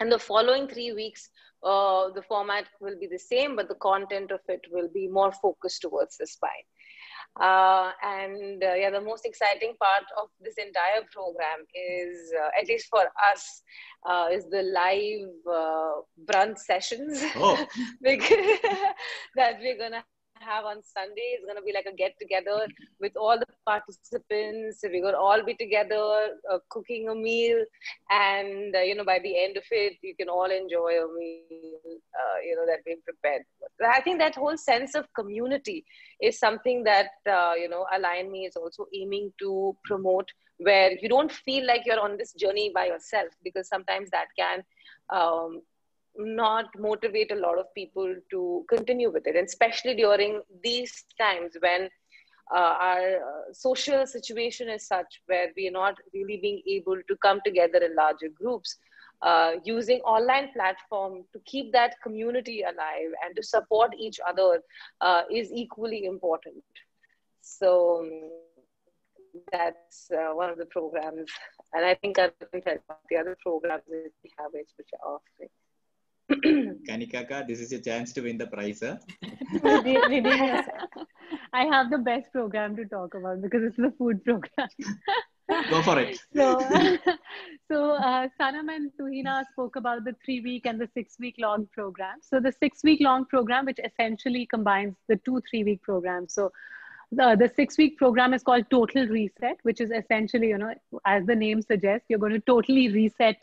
And the following three weeks uh, the format will be the same but the content of it will be more focused towards the spine uh, and uh, yeah, the most exciting part of this entire program is, uh, at least for us, uh, is the live uh, brunch sessions oh. that we're gonna have on Sunday is going to be like a get together with all the participants. We're going to all be together uh, cooking a meal, and uh, you know, by the end of it, you can all enjoy a meal, uh, you know, that we've prepared. I think that whole sense of community is something that uh, you know, Align Me is also aiming to promote, where you don't feel like you're on this journey by yourself, because sometimes that can um, not motivate a lot of people to continue with it and especially during these times when uh, our uh, social situation is such where we are not really being able to come together in larger groups uh, using online platform to keep that community alive and to support each other uh, is equally important. So um, that's uh, one of the programs and i think i can tell about the other programs that we have which are offering Kanikaka, this is your chance to win the prize. Huh? I have the best program to talk about because it's the food program. Go for it. So, so uh, Sanam and Tuhina spoke about the three week and the six week long program. So the six week long program, which essentially combines the two three week programs. So the, the six week program is called Total Reset, which is essentially, you know, as the name suggests, you're going to totally reset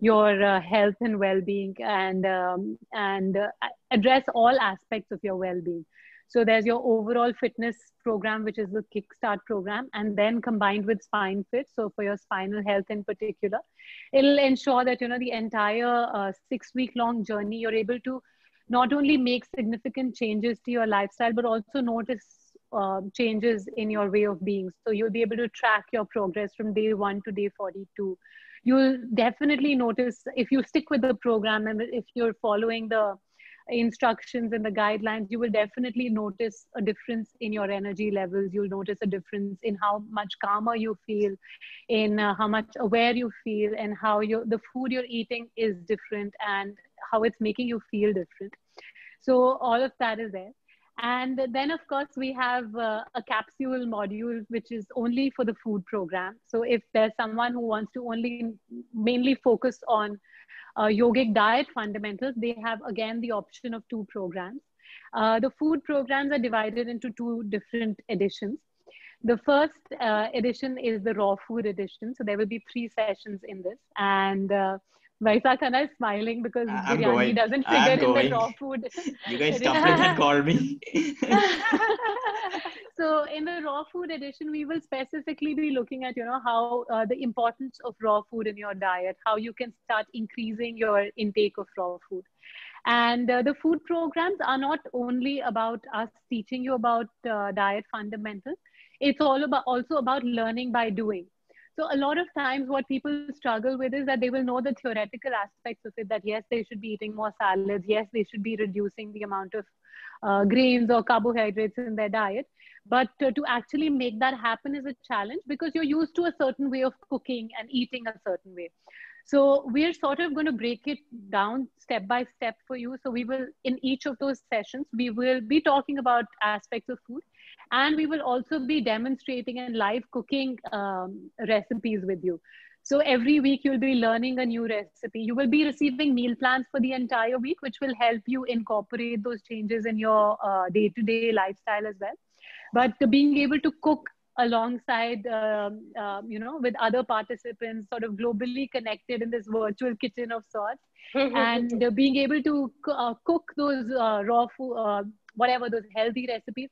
your uh, health and well-being and um, and uh, address all aspects of your well-being So there's your overall fitness program, which is the Kickstart program, and then combined with Spine Fit. So for your spinal health in particular, it'll ensure that you know the entire uh, six-week-long journey you're able to not only make significant changes to your lifestyle, but also notice uh, changes in your way of being. So you'll be able to track your progress from day one to day 42. You'll definitely notice if you stick with the program and if you're following the instructions and the guidelines, you will definitely notice a difference in your energy levels. You'll notice a difference in how much calmer you feel, in uh, how much aware you feel, and how you the food you're eating is different and how it's making you feel different. So all of that is there. And then, of course, we have uh, a capsule module, which is only for the food program. So if there's someone who wants to only mainly focus on uh, yogic diet fundamentals, they have again the option of two programs. Uh, the food programs are divided into two different editions. The first uh, edition is the raw food edition. So there will be three sessions in this. And uh, Vaisu Anna is smiling because I'm biryani going. doesn't I'm figure in going. the raw food. You guys completely call me. so in the raw food edition we will specifically be looking at you know how uh, the importance of raw food in your diet how you can start increasing your intake of raw food and uh, the food programs are not only about us teaching you about uh, diet fundamentals it's all about also about learning by doing so a lot of times what people struggle with is that they will know the theoretical aspects of it that yes they should be eating more salads yes they should be reducing the amount of uh, grains or carbohydrates in their diet. But uh, to actually make that happen is a challenge because you're used to a certain way of cooking and eating a certain way. So we're sort of going to break it down step by step for you. So we will in each of those sessions we will be talking about aspects of food and we will also be demonstrating and live cooking um, recipes with you so every week you'll be learning a new recipe. You will be receiving meal plans for the entire week, which will help you incorporate those changes in your uh, day-to-day lifestyle as well. But being able to cook alongside, um, uh, you know, with other participants, sort of globally connected in this virtual kitchen of sorts, and uh, being able to uh, cook those uh, raw food, uh, whatever those healthy recipes,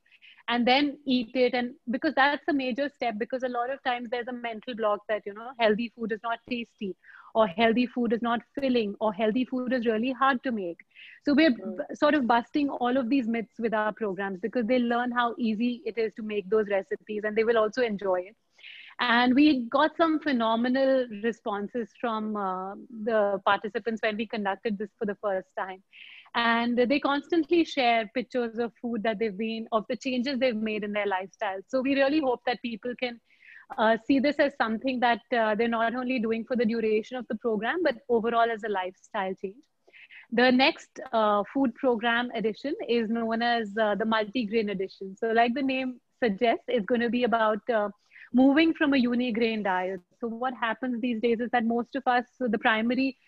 and then eat it. And because that's a major step because a lot of times there's a mental block that you know healthy food is not tasty or healthy food is not filling or healthy food is really hard to make. So we're mm. sort of busting all of these myths with our programs because they learn how easy it is to make those recipes and they will also enjoy it. And we got some phenomenal responses from uh, the participants when we conducted this for the first time and they constantly share pictures of food that they've been of the changes they've made in their lifestyle. So we really hope that people can uh, see this as something that uh, they're not only doing for the duration of the program but overall as a lifestyle change. The next uh, food program edition is known as uh, the multi-grain edition. So like the name suggests it's going to be about uh, moving from a uni-grain diet. So what happens these days is that most of us so the primary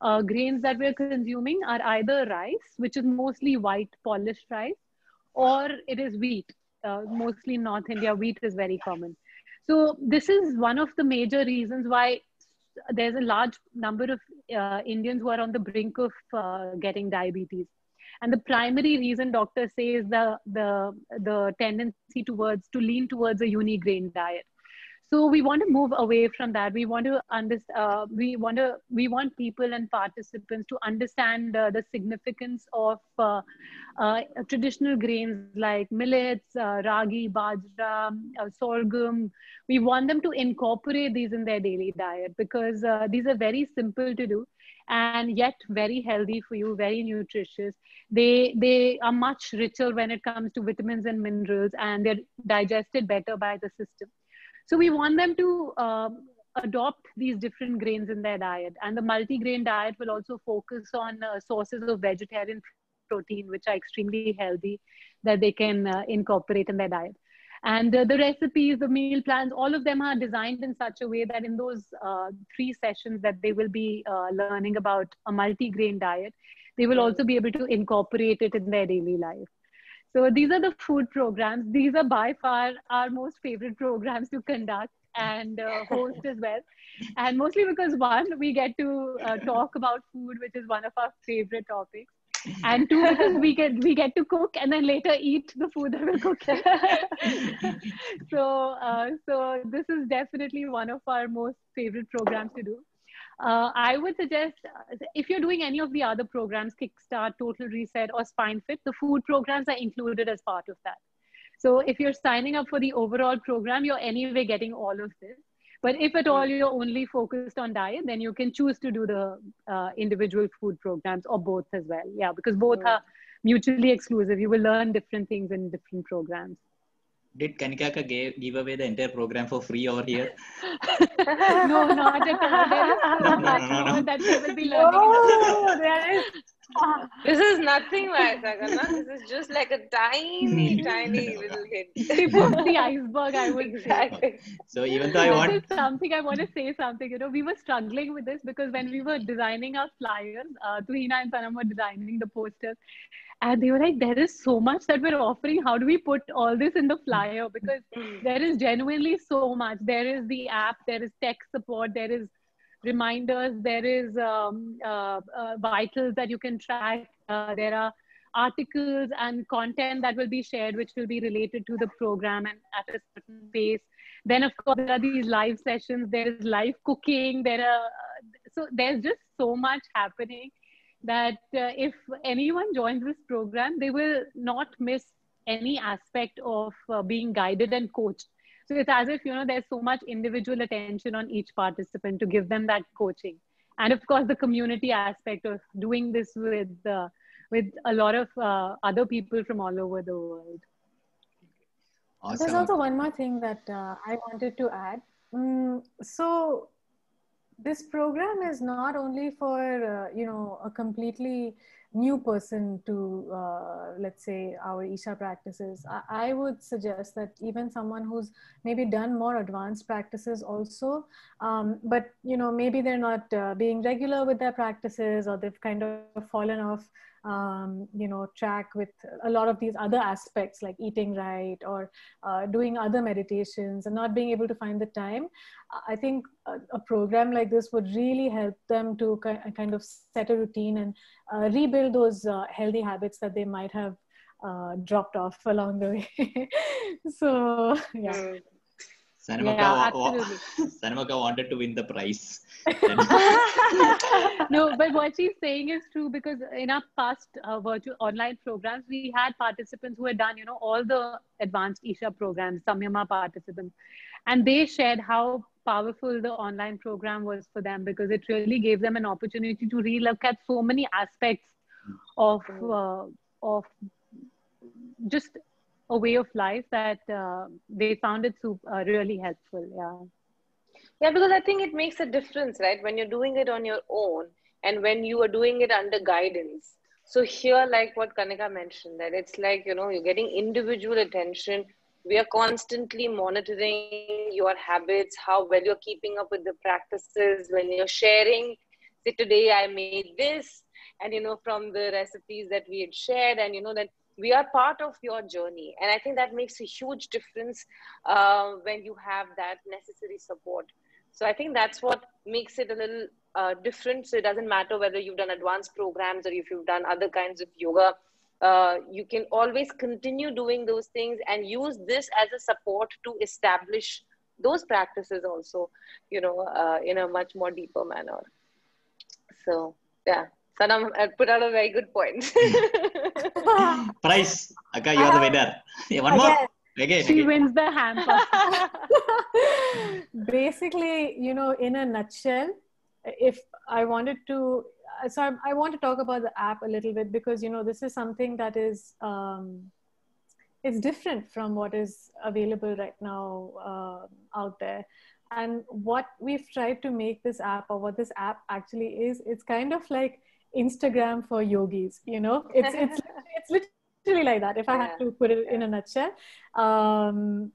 uh, grains that we're consuming are either rice, which is mostly white polished rice, or it is wheat. Uh, mostly North India, wheat is very common. So this is one of the major reasons why there's a large number of uh, Indians who are on the brink of uh, getting diabetes. And the primary reason doctors say is the, the, the tendency towards to lean towards a uni grain diet so we want to move away from that. We want to understand uh, we want to we want people and participants to understand uh, the significance of uh, uh traditional grains like millets uh, ragi bajra uh, sorghum. We want them to incorporate these in their daily diet because these are very simple to do and yet very healthy for you very nutritious. They they are much richer when it comes to vitamins and minerals and they're digested better by the system so we want them to um, adopt these different grains in their diet. And the multi-grain diet will also focus on uh, sources of vegetarian protein, which are extremely healthy, that they can uh, incorporate in their diet. And uh, the recipes, the meal plans, all of them are designed in such a way that in those uh, three sessions that they will be uh, learning about a multi-grain diet, they will also be able to incorporate it in their daily life. So these are the food programs. These are by far our most favorite programs to conduct and uh, host as well. And mostly because one, we get to uh, talk about food, which is one of our favorite topics. and two because we get we get to cook and then later eat the food that we're cooking. so uh, so this is definitely one of our most favorite programs to do. Uh, I would suggest uh, if you're doing any of the other programs, Kickstart, Total Reset, or Spine Fit, the food programs are included as part of that. So if you're signing up for the overall program, you're anyway getting all of this. But if at all you're only focused on diet, then you can choose to do the uh, individual food programs or both as well. Yeah, because both are mutually exclusive. You will learn different things in different programs. Did Kanika give, give away the entire program for free over here? no, not at all. There is so No, no, no, no. that we will be learning. Oh, there is. This is nothing like that, Anna. This is just like a tiny, tiny little hint. Tip of the iceberg, I would say. So even though I This want, is something I want to say something. You know, we were struggling with this because when we were designing our flyers, uh, Tuhina and Sanam were designing the posters, and they were like, "There is so much that we're offering. How do we put all this in the flyer? Because there is genuinely so much. There is the app, there is tech support, there is reminders, there is um, uh, uh, vitals that you can track. Uh, there are articles and content that will be shared, which will be related to the program and at a certain pace. Then, of course, there are these live sessions. There is live cooking. There are so there's just so much happening that uh, if anyone joins this program, they will not miss any aspect of uh, being guided and coached. So it's as if you know there's so much individual attention on each participant to give them that coaching, and of course the community aspect of doing this with uh, with a lot of uh, other people from all over the world. awesome. There's also one more thing that uh, I wanted to add. Mm, so this program is not only for uh, you know a completely new person to uh, let's say our isha practices. I, I would suggest that even someone who's maybe done more advanced practices also um, but you know maybe they're not uh, being regular with their practices or they've kind of fallen off um, you know track with a lot of these other aspects like eating right or uh, doing other meditations and not being able to find the time i think a, a program like this would really help them to ki- kind of set a routine and uh, rebuild those uh, healthy habits that they might have uh, dropped off along the way so yeah. Sanamaka, Yeah, wa- wa- Sanamaka wanted to win the prize. no, but what she's saying is true because in our past uh, virtual online programs, we had participants who had done, you know, all the advanced Isha programs, Samyama participants, and they shared how powerful the online program was for them because it really gave them an opportunity to relook at so many aspects of uh, of just a way of life that uh, they found it super, uh, really helpful. Yeah. Yeah, because I think it makes a difference, right? When you're doing it on your own and when you are doing it under guidance. So here, like what Kanika mentioned, that it's like, you know, you're getting individual attention. We are constantly monitoring your habits, how well you're keeping up with the practices, when you're sharing, say today I made this, and you know, from the recipes that we had shared, and you know that we are part of your journey. And I think that makes a huge difference uh, when you have that necessary support. So I think that's what makes it a little uh, different. So it doesn't matter whether you've done advanced programs or if you've done other kinds of yoga. Uh, you can always continue doing those things and use this as a support to establish those practices also, you know, uh, in a much more deeper manner. So yeah, Sanam uh, put out a very good point. prize. Akka, you are the winner. Yeah, one more. Again, She again. wins the hamper. basically you know in a nutshell if i wanted to so I, I want to talk about the app a little bit because you know this is something that is um, it's different from what is available right now uh, out there and what we've tried to make this app or what this app actually is it's kind of like instagram for yogis you know? It's it's it's literally like that if i have Yeah. to put it in a nutshell. Um,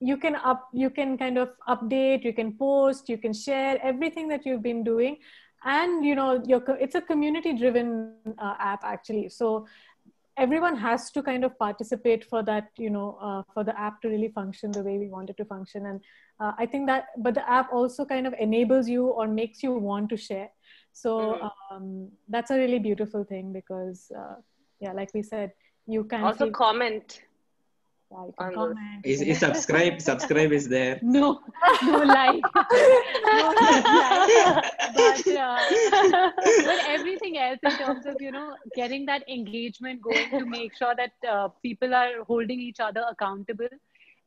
you can up you can kind of update you can post you can share everything that you've been doing. And you know your it's a community driven uh, app actually. So everyone has to kind of participate for that you know uh, for the app to really function the way we want it to function. And uh, i think that but the app also kind of enables you or makes you want to share So Mhm. um, that's a really beautiful thing because, uh, yeah, like we said, you can Also feel- comment. yeah, you can comment. Is, is subscribe subscribe is there? No, no like, no like. But, uh, but everything else in terms of you know getting that engagement going to make sure that uh, people are holding each other accountable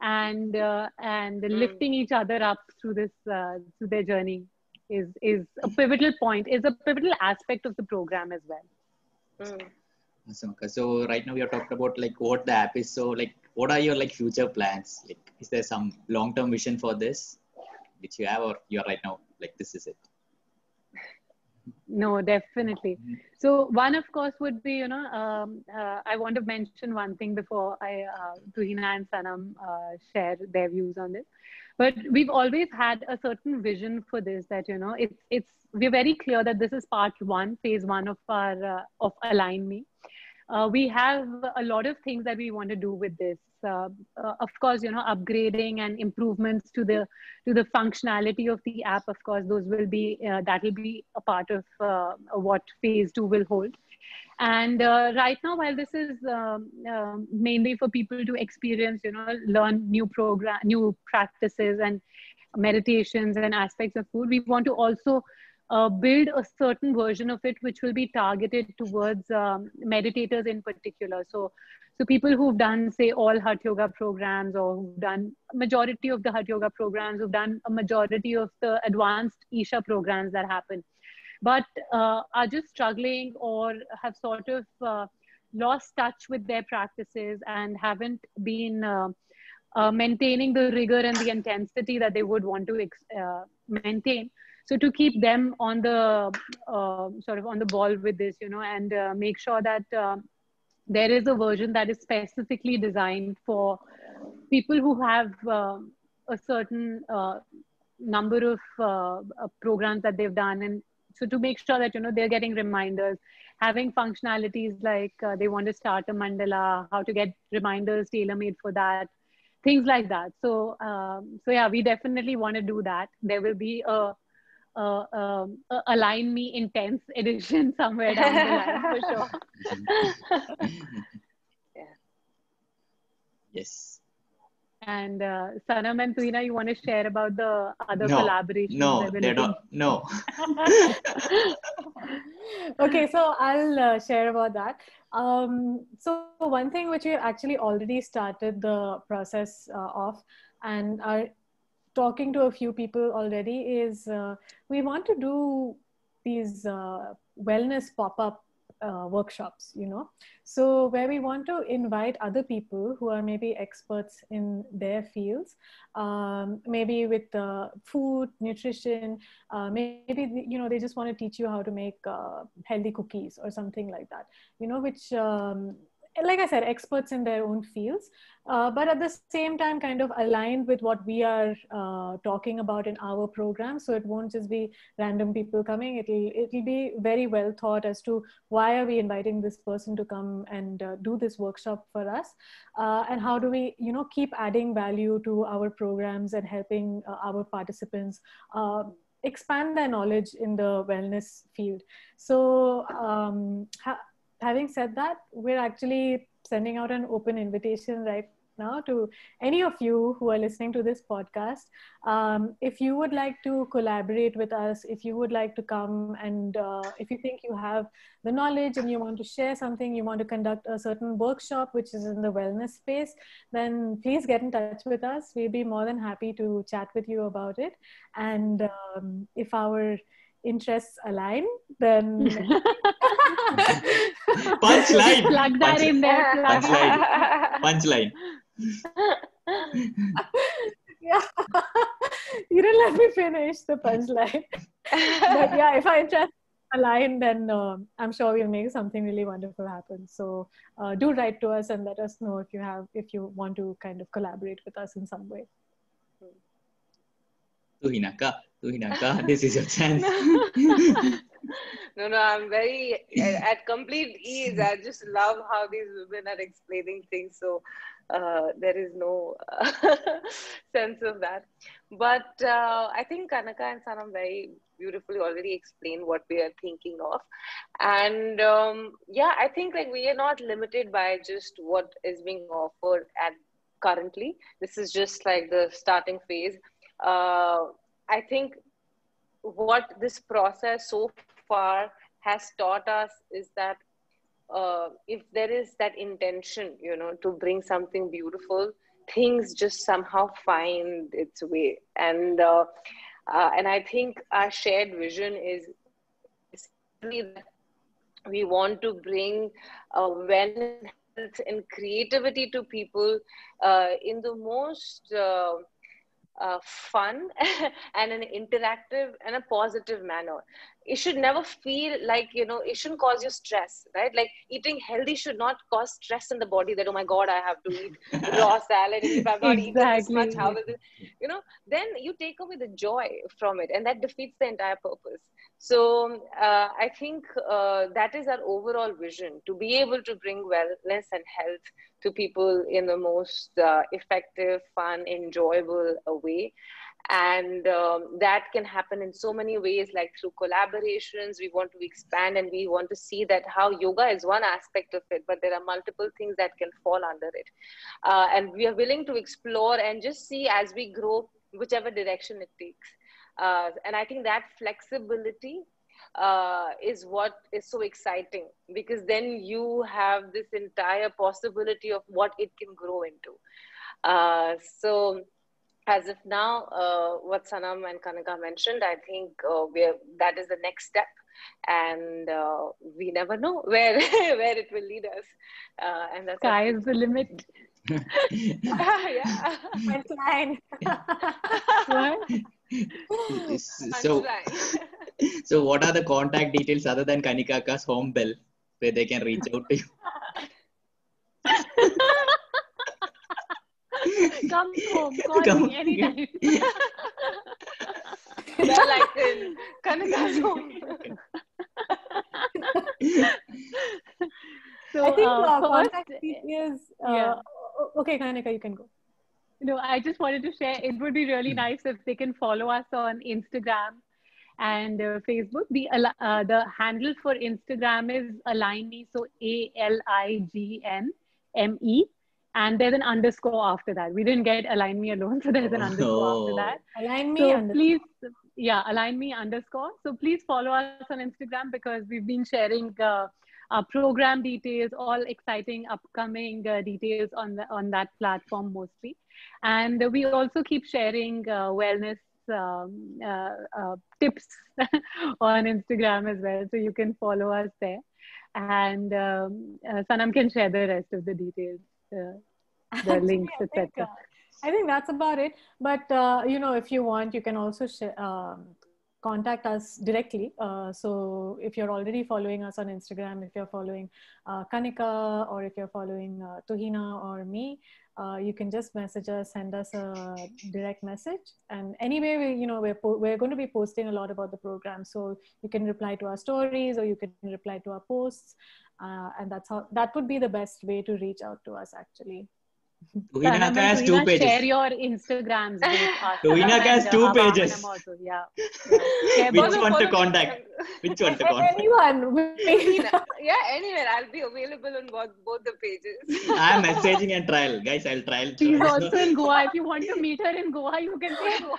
and uh, and lifting each other up through this uh, through their journey is is a pivotal point is a pivotal aspect of the program as well Mm. Awesome. Okay, So right now we are talking about like what the app is. So like what are your like future plans? Like is there some long term vision for this which you have or you're right now like this is it? No, definitely. So one, of course, would be you know um, uh, I want to mention one thing before I uh, Tuhina and Sanam uh, share their views on this. But we've always had a certain vision for this. That you know it's it's we're very clear that this is part one, phase one of our uh, of Align Me. Uh, we have a lot of things that we want to do with this. Uh, uh, of course, you know, upgrading and improvements to the to the functionality of the app. Of course, those will be uh, that will be a part of uh, what phase two will hold. And uh, right now, while this is um, um mainly for people to experience, you know, learn new program, new practices and meditations and aspects of food, we want to also uh, build a certain version of it which will be targeted towards um, meditators in particular. So so people who've done say all hatha yoga programs or who've done majority of the hatha yoga programs who've done a majority of the advanced isha programs that happen but uh, are just struggling or have sort of uh, lost touch with their practices and haven't been uh, uh, maintaining the rigor and the intensity that they would want to uh, maintain. So to keep them on the uh, sort of on the ball with this you know and make sure that there is a version that is specifically designed for people who have a certain number of programs that they've done and so to make sure that you know they're getting reminders having functionalities like uh, they want to start a mandala how to get reminders tailor made for that things like that so um, so yeah we definitely want to do that there will be a uh, um, align me intense edition somewhere down the line for sure. Yeah. Yes. And uh, Sanam and Tuhina, you want to share about the other No, collaborations? No, they don't. No. okay, so I'll uh, share about that. Um, so one thing which we have actually already started the process uh, of and are talking to a few people already is uh, we want to do these uh, wellness pop-up uh, workshops you know. So where we want to invite other people who are maybe experts in their fields um, maybe with uh, food nutrition uh, maybe you know they just want to teach you how to make uh, healthy cookies or something like that you know which um, like i said experts in their own fields uh, but at the same time kind of aligned with what we are uh, talking about in our program. So it won't just be random people coming. It'll it'll be very well thought as to why are we inviting this person to come and uh, do this workshop for us uh, and how do we you know keep adding value to our programs and helping uh, our participants uh, expand their knowledge in the wellness field. So um, ha- having said that we're actually sending out an open invitation right now to any of you who are listening to this podcast. Um, if you would like to collaborate with us, if you would like to come and uh, if you think you have the knowledge and you want to share something, you want to conduct a certain workshop which is in the wellness space, then please get in touch with us. We'll be more than happy to chat with you about it. And um, if our interests align, then Punchline. Plug that Punch- in there. Punchline. Punchline. yeah, you didn't let me finish the punchline. but yeah, if our interests align, then uh, I'm sure we'll make something really wonderful happen. So uh, do write to us and let us know if you have if you want to kind of collaborate with us in some way. Tuhinaka, Tuhinaka, this is your chance. no, no, I'm very at, complete ease. I just love how these women are explaining things. So uh, there is no sense of that. But uh, I think Kanika and Sanam very beautifully already explained what we are thinking of. And um, yeah, I think like we are not limited by just what is being offered at currently. This is just like the starting phase. Uh, I think what this process so far has taught us is that uh, if there is that intention, you know, to bring something beautiful, things just somehow find its way. And uh, uh, and I think our shared vision is we want to bring wellness and creativity to people uh, in the most uh, fun and an interactive and a positive manner. It should never feel like you know it shouldn't cause you stress right? Like eating healthy should not cause stress in the body that oh my god i have to eat raw salad. If i'm not exactly. eating this much how is it you know? Then you take away the joy from it and that defeats the entire purpose so uh, i think uh, that is our overall vision to be able to bring wellness and health to people in the most uh, effective fun enjoyable way. And um, that can happen in so many ways like through collaborations. We want to expand and we want to see that how yoga is one aspect of it but there are multiple things that can fall under it. Uh, and we are willing to explore and just see as we grow whichever direction it takes uh, and i think that flexibility uh, is what is so exciting because then you have this entire possibility of what it can grow into uh, so as of now, uh, what Sanam and Kanika mentioned, I think uh, we're, that is the next step. And uh, we never know where where it will lead us. Uh, and that's sky is the limit. yeah, line. so, so what are the contact details other than Kanikaka's home bell where they can reach out to you? Come home. Call Come me anytime. They're like in Kanika's home. so, I think uh, uh, contact details. Uh, yeah. Okay, Kanika, you can go. No, I just wanted to share. It would be really hmm. nice if they can follow us on Instagram and uh, Facebook. The uh, the handle for Instagram is Align Me. So A L I G N M E and there's an underscore after that. We didn't get align me alone, so there's an underscore oh. after that. Align me. So underscore. please, yeah, align me underscore. So please follow us on Instagram because we've been sharing uh, our program details, all exciting upcoming uh, details on the on that platform mostly, and we also keep sharing uh, wellness um, uh, uh, tips on Instagram as well. So you can follow us there. And um, uh, Sanam can share the rest of the details uh, the links, etc. I think that's about it. But uh, you know, if you want, you can also um, contact us directly. Uh, so if you're already following us on Instagram, if you're following uh, Kanika, or if you're following uh, Tuhina or me, uh, you can just message us, send us a direct message. And anyway, we, you know, we're, we're going to be posting a lot about the program. So you can reply to our stories or you can reply to our posts. and that's how, that would be the best way to reach out to us actually. Tuhinaka has two pages. Share your Instagrams. Tuhinaka has two uh, pages. Also, yeah. yeah. Which one to contact? Which one to contact? Anyone. yeah, anywhere. I'll be available on both, both the pages. I'm messaging and trial. Guys, I'll trial. She's also in Goa. If you want to meet her in Goa, you can say Goa.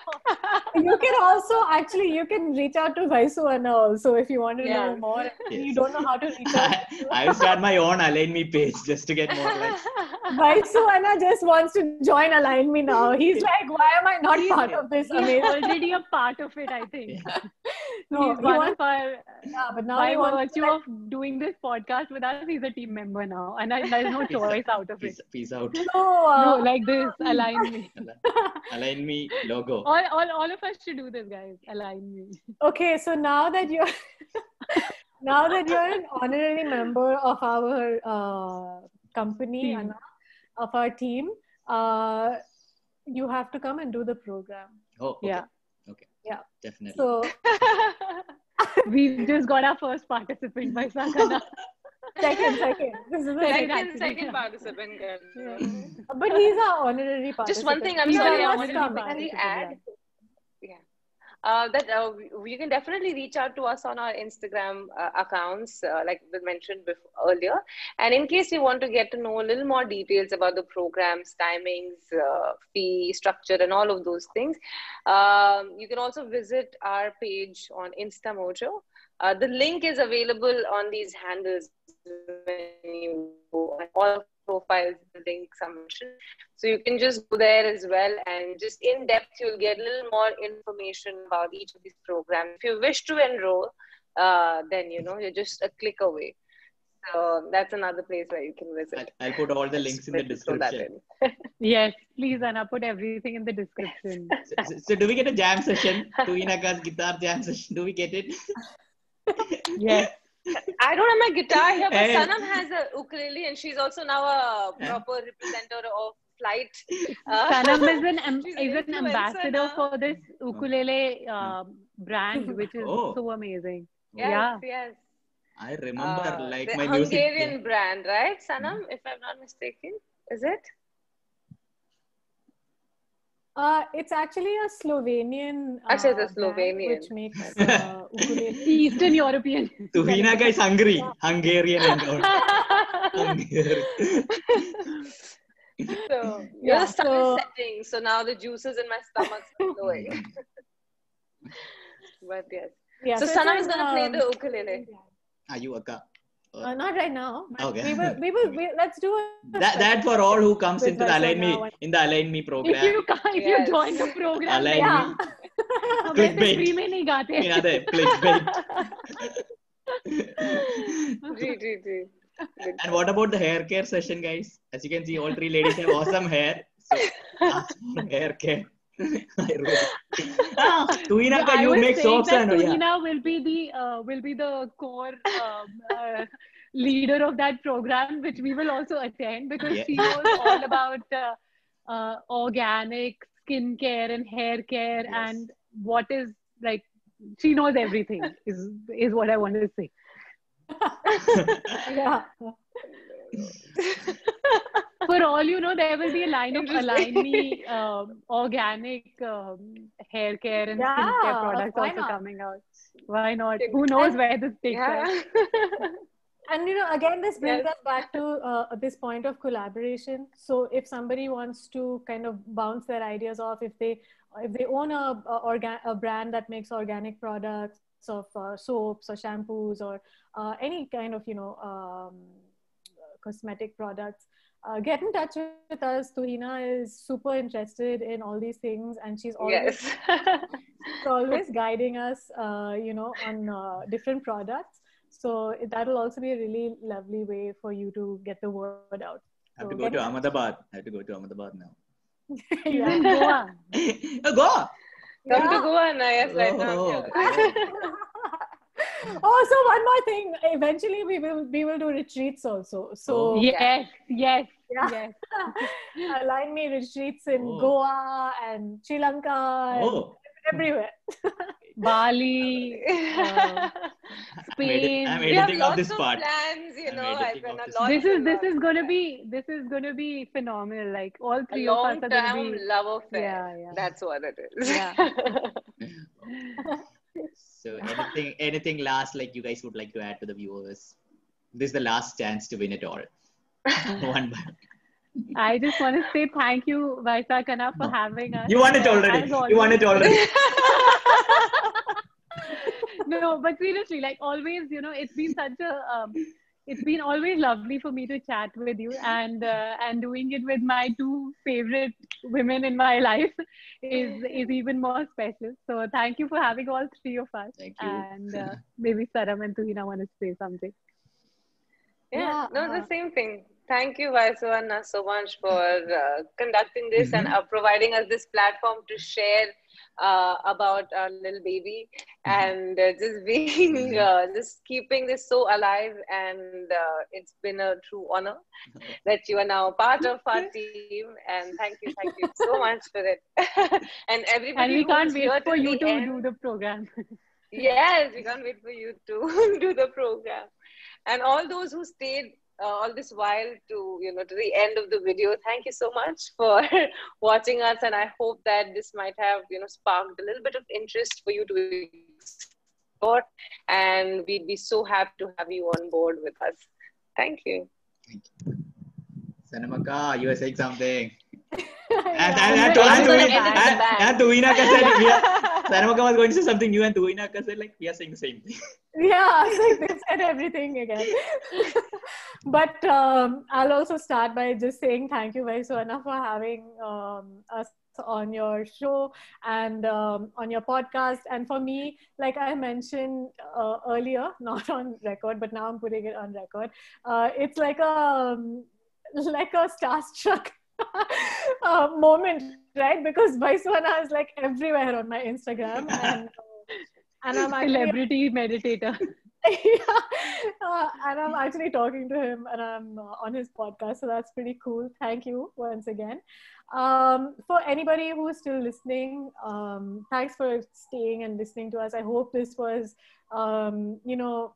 you can also, actually, you can reach out to Vaisu Anna also if you want to yeah. know more. Yes. You don't know how to reach out. I will start my own Align Me page just to get more likes. Vaisu Anna just wants to join Align Me now. He's like, why am I not he's, part of this? He's already a part of it, I think. Yeah. No, he's one wants, of our, yeah, but now by virtue of doing this podcast with us, he's a team member now, and I, there's no choice out of peace, it. Peace out. No, uh, no, like this, align me. align me logo. All, all, all of us should do this, guys. Align me. Okay, so now that you're now that you're an honorary member of our uh, company, Anna, of our team, uh, you have to come and do the program. Oh, okay. yeah. Okay. Yeah. Definitely. So we've just got our first participant by Sakana. second, second. This is the second, second, second participant. Yeah. But he's our honorary participant. Just one thing, I'm he's sorry, I wanted to quickly add. Uh, that uh, you can definitely reach out to us on our Instagram uh, accounts, uh, like we mentioned before, earlier. And in case you want to get to know a little more details about the programs, timings, uh, fee structure, and all of those things, um, you can also visit our page on InstaMojo. Uh, the link is available on these handles when you go all profiles, the links are mentioned. So you can just go there as well and just in depth, you'll get a little more information about each of these programs. If you wish to enroll, uh, then you know you're just a click away. So that's another place where you can visit. I'll, I'll put all the links in the description. yes, please, Anna, put everything in the description. So, so, so do we get a jam session? Tuhinaka's guitar jam session. Do we get it? yes. I don't have my guitar here, but Hey. Sanam has a ukulele, and she's also now a Yeah. proper representative of flight. Uh, Sanam is an, am- is an ambassador now. for this ukulele um, brand, which is Oh. so amazing. yes, Yeah. yes. I remember Uh, like the my music. Hungarian brand, right, Sanam? If I'm not mistaken, is it? Uh, it's actually a Slovenian. Uh, Actually, it's a brand Slovenian. which makes uh, ukulele. Eastern European. Tuhinaka is Hungary. Hungarian and all. Hungarian. So Yeah, yeah, the sun so- is setting, so now the juices in my stomach are flowing. but yes, Yeah, so it's Sanam an, is gonna play um, the ukulele. Are you a Akka? Uh, not right now. but Okay. We will. We will. We, let's do it. That that for all who comes With into the Vaishnav Align Me now and- in the Align Me If program. you can't, if Yes. you join the program, Align then Me. Yeah. हम Clickbait. ऐसे free में नहीं गाते In other clickbait. Gee, gee, gee. Good. And what about the hair care session, guys? As you can see, all three ladies have awesome hair. So ask for hair care. I really- ah, Tuhinaka, I you make saying soaps that and yeah. Tuhina will be the uh, will be the core um, uh, leader of that program, which we will also attend because Yeah. she knows all about uh, uh, organic skincare and hair care Yes. and what is like she knows everything is is what I want to say. yeah. For all you know, there will be a line of Me um, organic um, hair care and Yeah, skincare products also not? coming out. Why not? Who knows And- where this takes us? And you know, again, this brings Yes. us back to uh, this point of collaboration. So, if somebody wants to kind of bounce their ideas off, if they if they own a a, orga- a brand that makes organic products of uh, soaps or shampoos or uh, any kind of you know um, cosmetic products, uh, get in touch with us. Tuhina is super interested in all these things, and she's always yes. she's always guiding us, uh, you know, on uh, different products. So that will also be a really lovely way for you to get the word out. I have to go to in- Ahmedabad. I have to go to Ahmedabad now. She's Yeah. in Goa. oh, go! Come to Goa now. Yes, right now. Oh, so one more thing. Eventually, we will we will do retreats also. So Oh. Yes, yes, Yeah. yes. Align Me retreats in Oh. Goa and Sri Lanka and Oh, everywhere. Bali, uh, I'm, edit- Spain. I'm we have editing off lots this of part. plans, you I'm know. I editing spent off a this lot This is this is gonna be this is gonna be phenomenal. Like all a three of us long are gonna term be. love affair. Yeah, yeah. That's what it is. Yeah. So anything anything last like you guys would like to add to the viewers? This is the last chance to win it all. One by I just want to say thank you, Vaisa Kana, for No. having us. You won it already. You won it already. no, but seriously, like always, you know, it's been such a, um, it's been always lovely for me to chat with you, and uh, and doing it with my two favorite women in my life is is even more special. So thank you for having all three of us, Thank you. and uh, maybe Sanam and Tuhina want to say something. Yeah, Yeah, no, uh, the same thing. Thank you, Vaisu Anna, so much for uh, conducting this and Mhm. uh, providing us this platform to share uh, about our little baby and uh, just being, Mhm. uh, just keeping this so alive. And uh, it's been a true honor that you are now part of our team. And thank you, thank you so much for it. and everybody And we can't wait for you to end, do the program. Yes, we can't wait for you to do the program. And all those who stayed uh, all this while to you know to the end of the video. Thank you so much for watching us, and I hope that this might have you know sparked a little bit of interest for you to explore. And we'd be so happy to have you on board with us. Thank you. Thank you. Sanamaka, you were saying something. Yeah. and, and, and, I'm and, gonna Tuhi- end it and, back. and Tuhinaka said, we are, was going to say something new, and Tuhinaka said, like, we are saying the same thing. yeah, like they said everything again. but um, I'll also start by just saying thank you, Vaisu Anna, for having um, us on your show and um, on your podcast. And for me, like I mentioned uh, earlier, not on record, but now I'm putting it on record. Uh, it's like a um, like a starstruck uh, moment, right? Because Vaisu Anna is like everywhere on my Instagram, and uh, and I'm a Celebrity meditator. yeah. Uh, and I'm actually talking to him and I'm uh, on his podcast. So that's pretty cool. Thank you once again. Um, for anybody who's still listening, um, thanks for staying and listening to us. I hope this was, um, you know,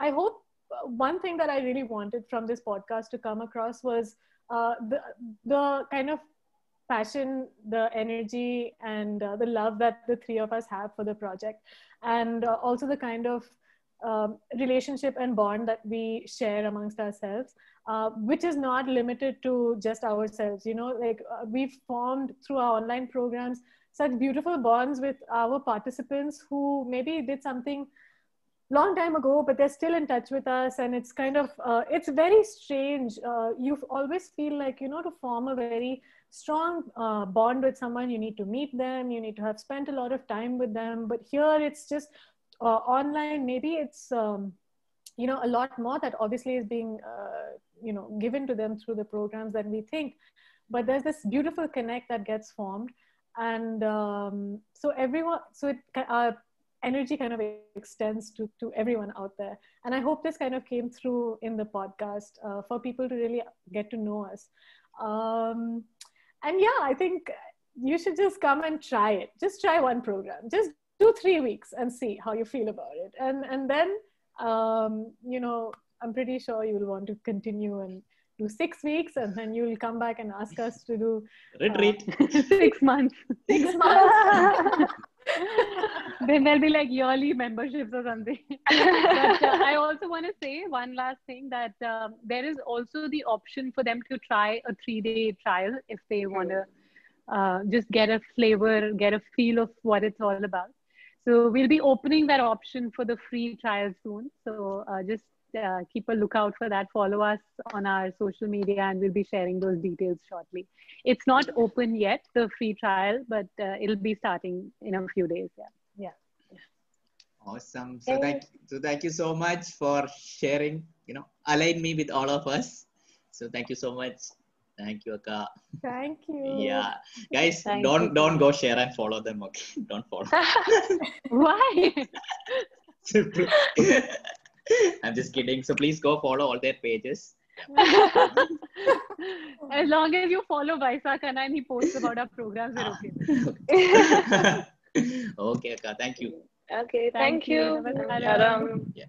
I hope one thing that I really wanted from this podcast to come across was uh, the, the kind of passion, the energy, and uh, the love that the three of us have for the project, and uh, also the kind of um, relationship and bond that we share amongst ourselves, uh, which is not limited to just ourselves. You know, like uh, we've formed through our online programs such beautiful bonds with our participants who maybe did something long time ago but they're still in touch with us and it's kind of uh, it's very strange. Uh, you always feel like you know to form a very strong uh, bond with someone you need to meet them you need to have spent a lot of time with them. But here it's just uh, online maybe it's um, you know a lot more that obviously is being uh, you know given to them through the programs than we think. But there's this beautiful connect that gets formed. And um, so everyone so it uh, energy kind of extends to, to everyone out there. And I hope this kind of came through in the podcast uh, for people to really get to know us. Um, and yeah, I think you should just come and try it. Just try one program. Just do three weeks and see how you feel about it. And, and then, um, you know, I'm pretty sure you'll want to continue and do six weeks and then you'll come back and ask us to do Retreat. Six months. six months. then there'll be like yearly memberships or something. but uh, I also want to say one last thing that um, there is also the option for them to try a three day trial if they want to uh, just get a flavor, get a feel of what it's all about. So we'll be opening that option for the free trial soon. So uh, just uh, keep a lookout for that. Follow us on our social media, and we'll be sharing those details shortly. It's not open yet, the free trial, but uh, it'll be starting in a few days. Yeah. Yeah. Awesome. So thank so thank you so much for sharing, you know, Align Me with all of us. So thank you so much. Thank you, Akka. Thank you. Yeah. Guys, Thank don't you. don't go share and follow them, okay? Don't follow. Why? I'm just kidding. So please go follow all their pages. as long as you follow Vaisa Khanna and he posts about our programs, we're Ah. okay. okay, Akka. Thank you. Okay, Thank thank, you. you. Namaskaram. Namaskaram. Yeah.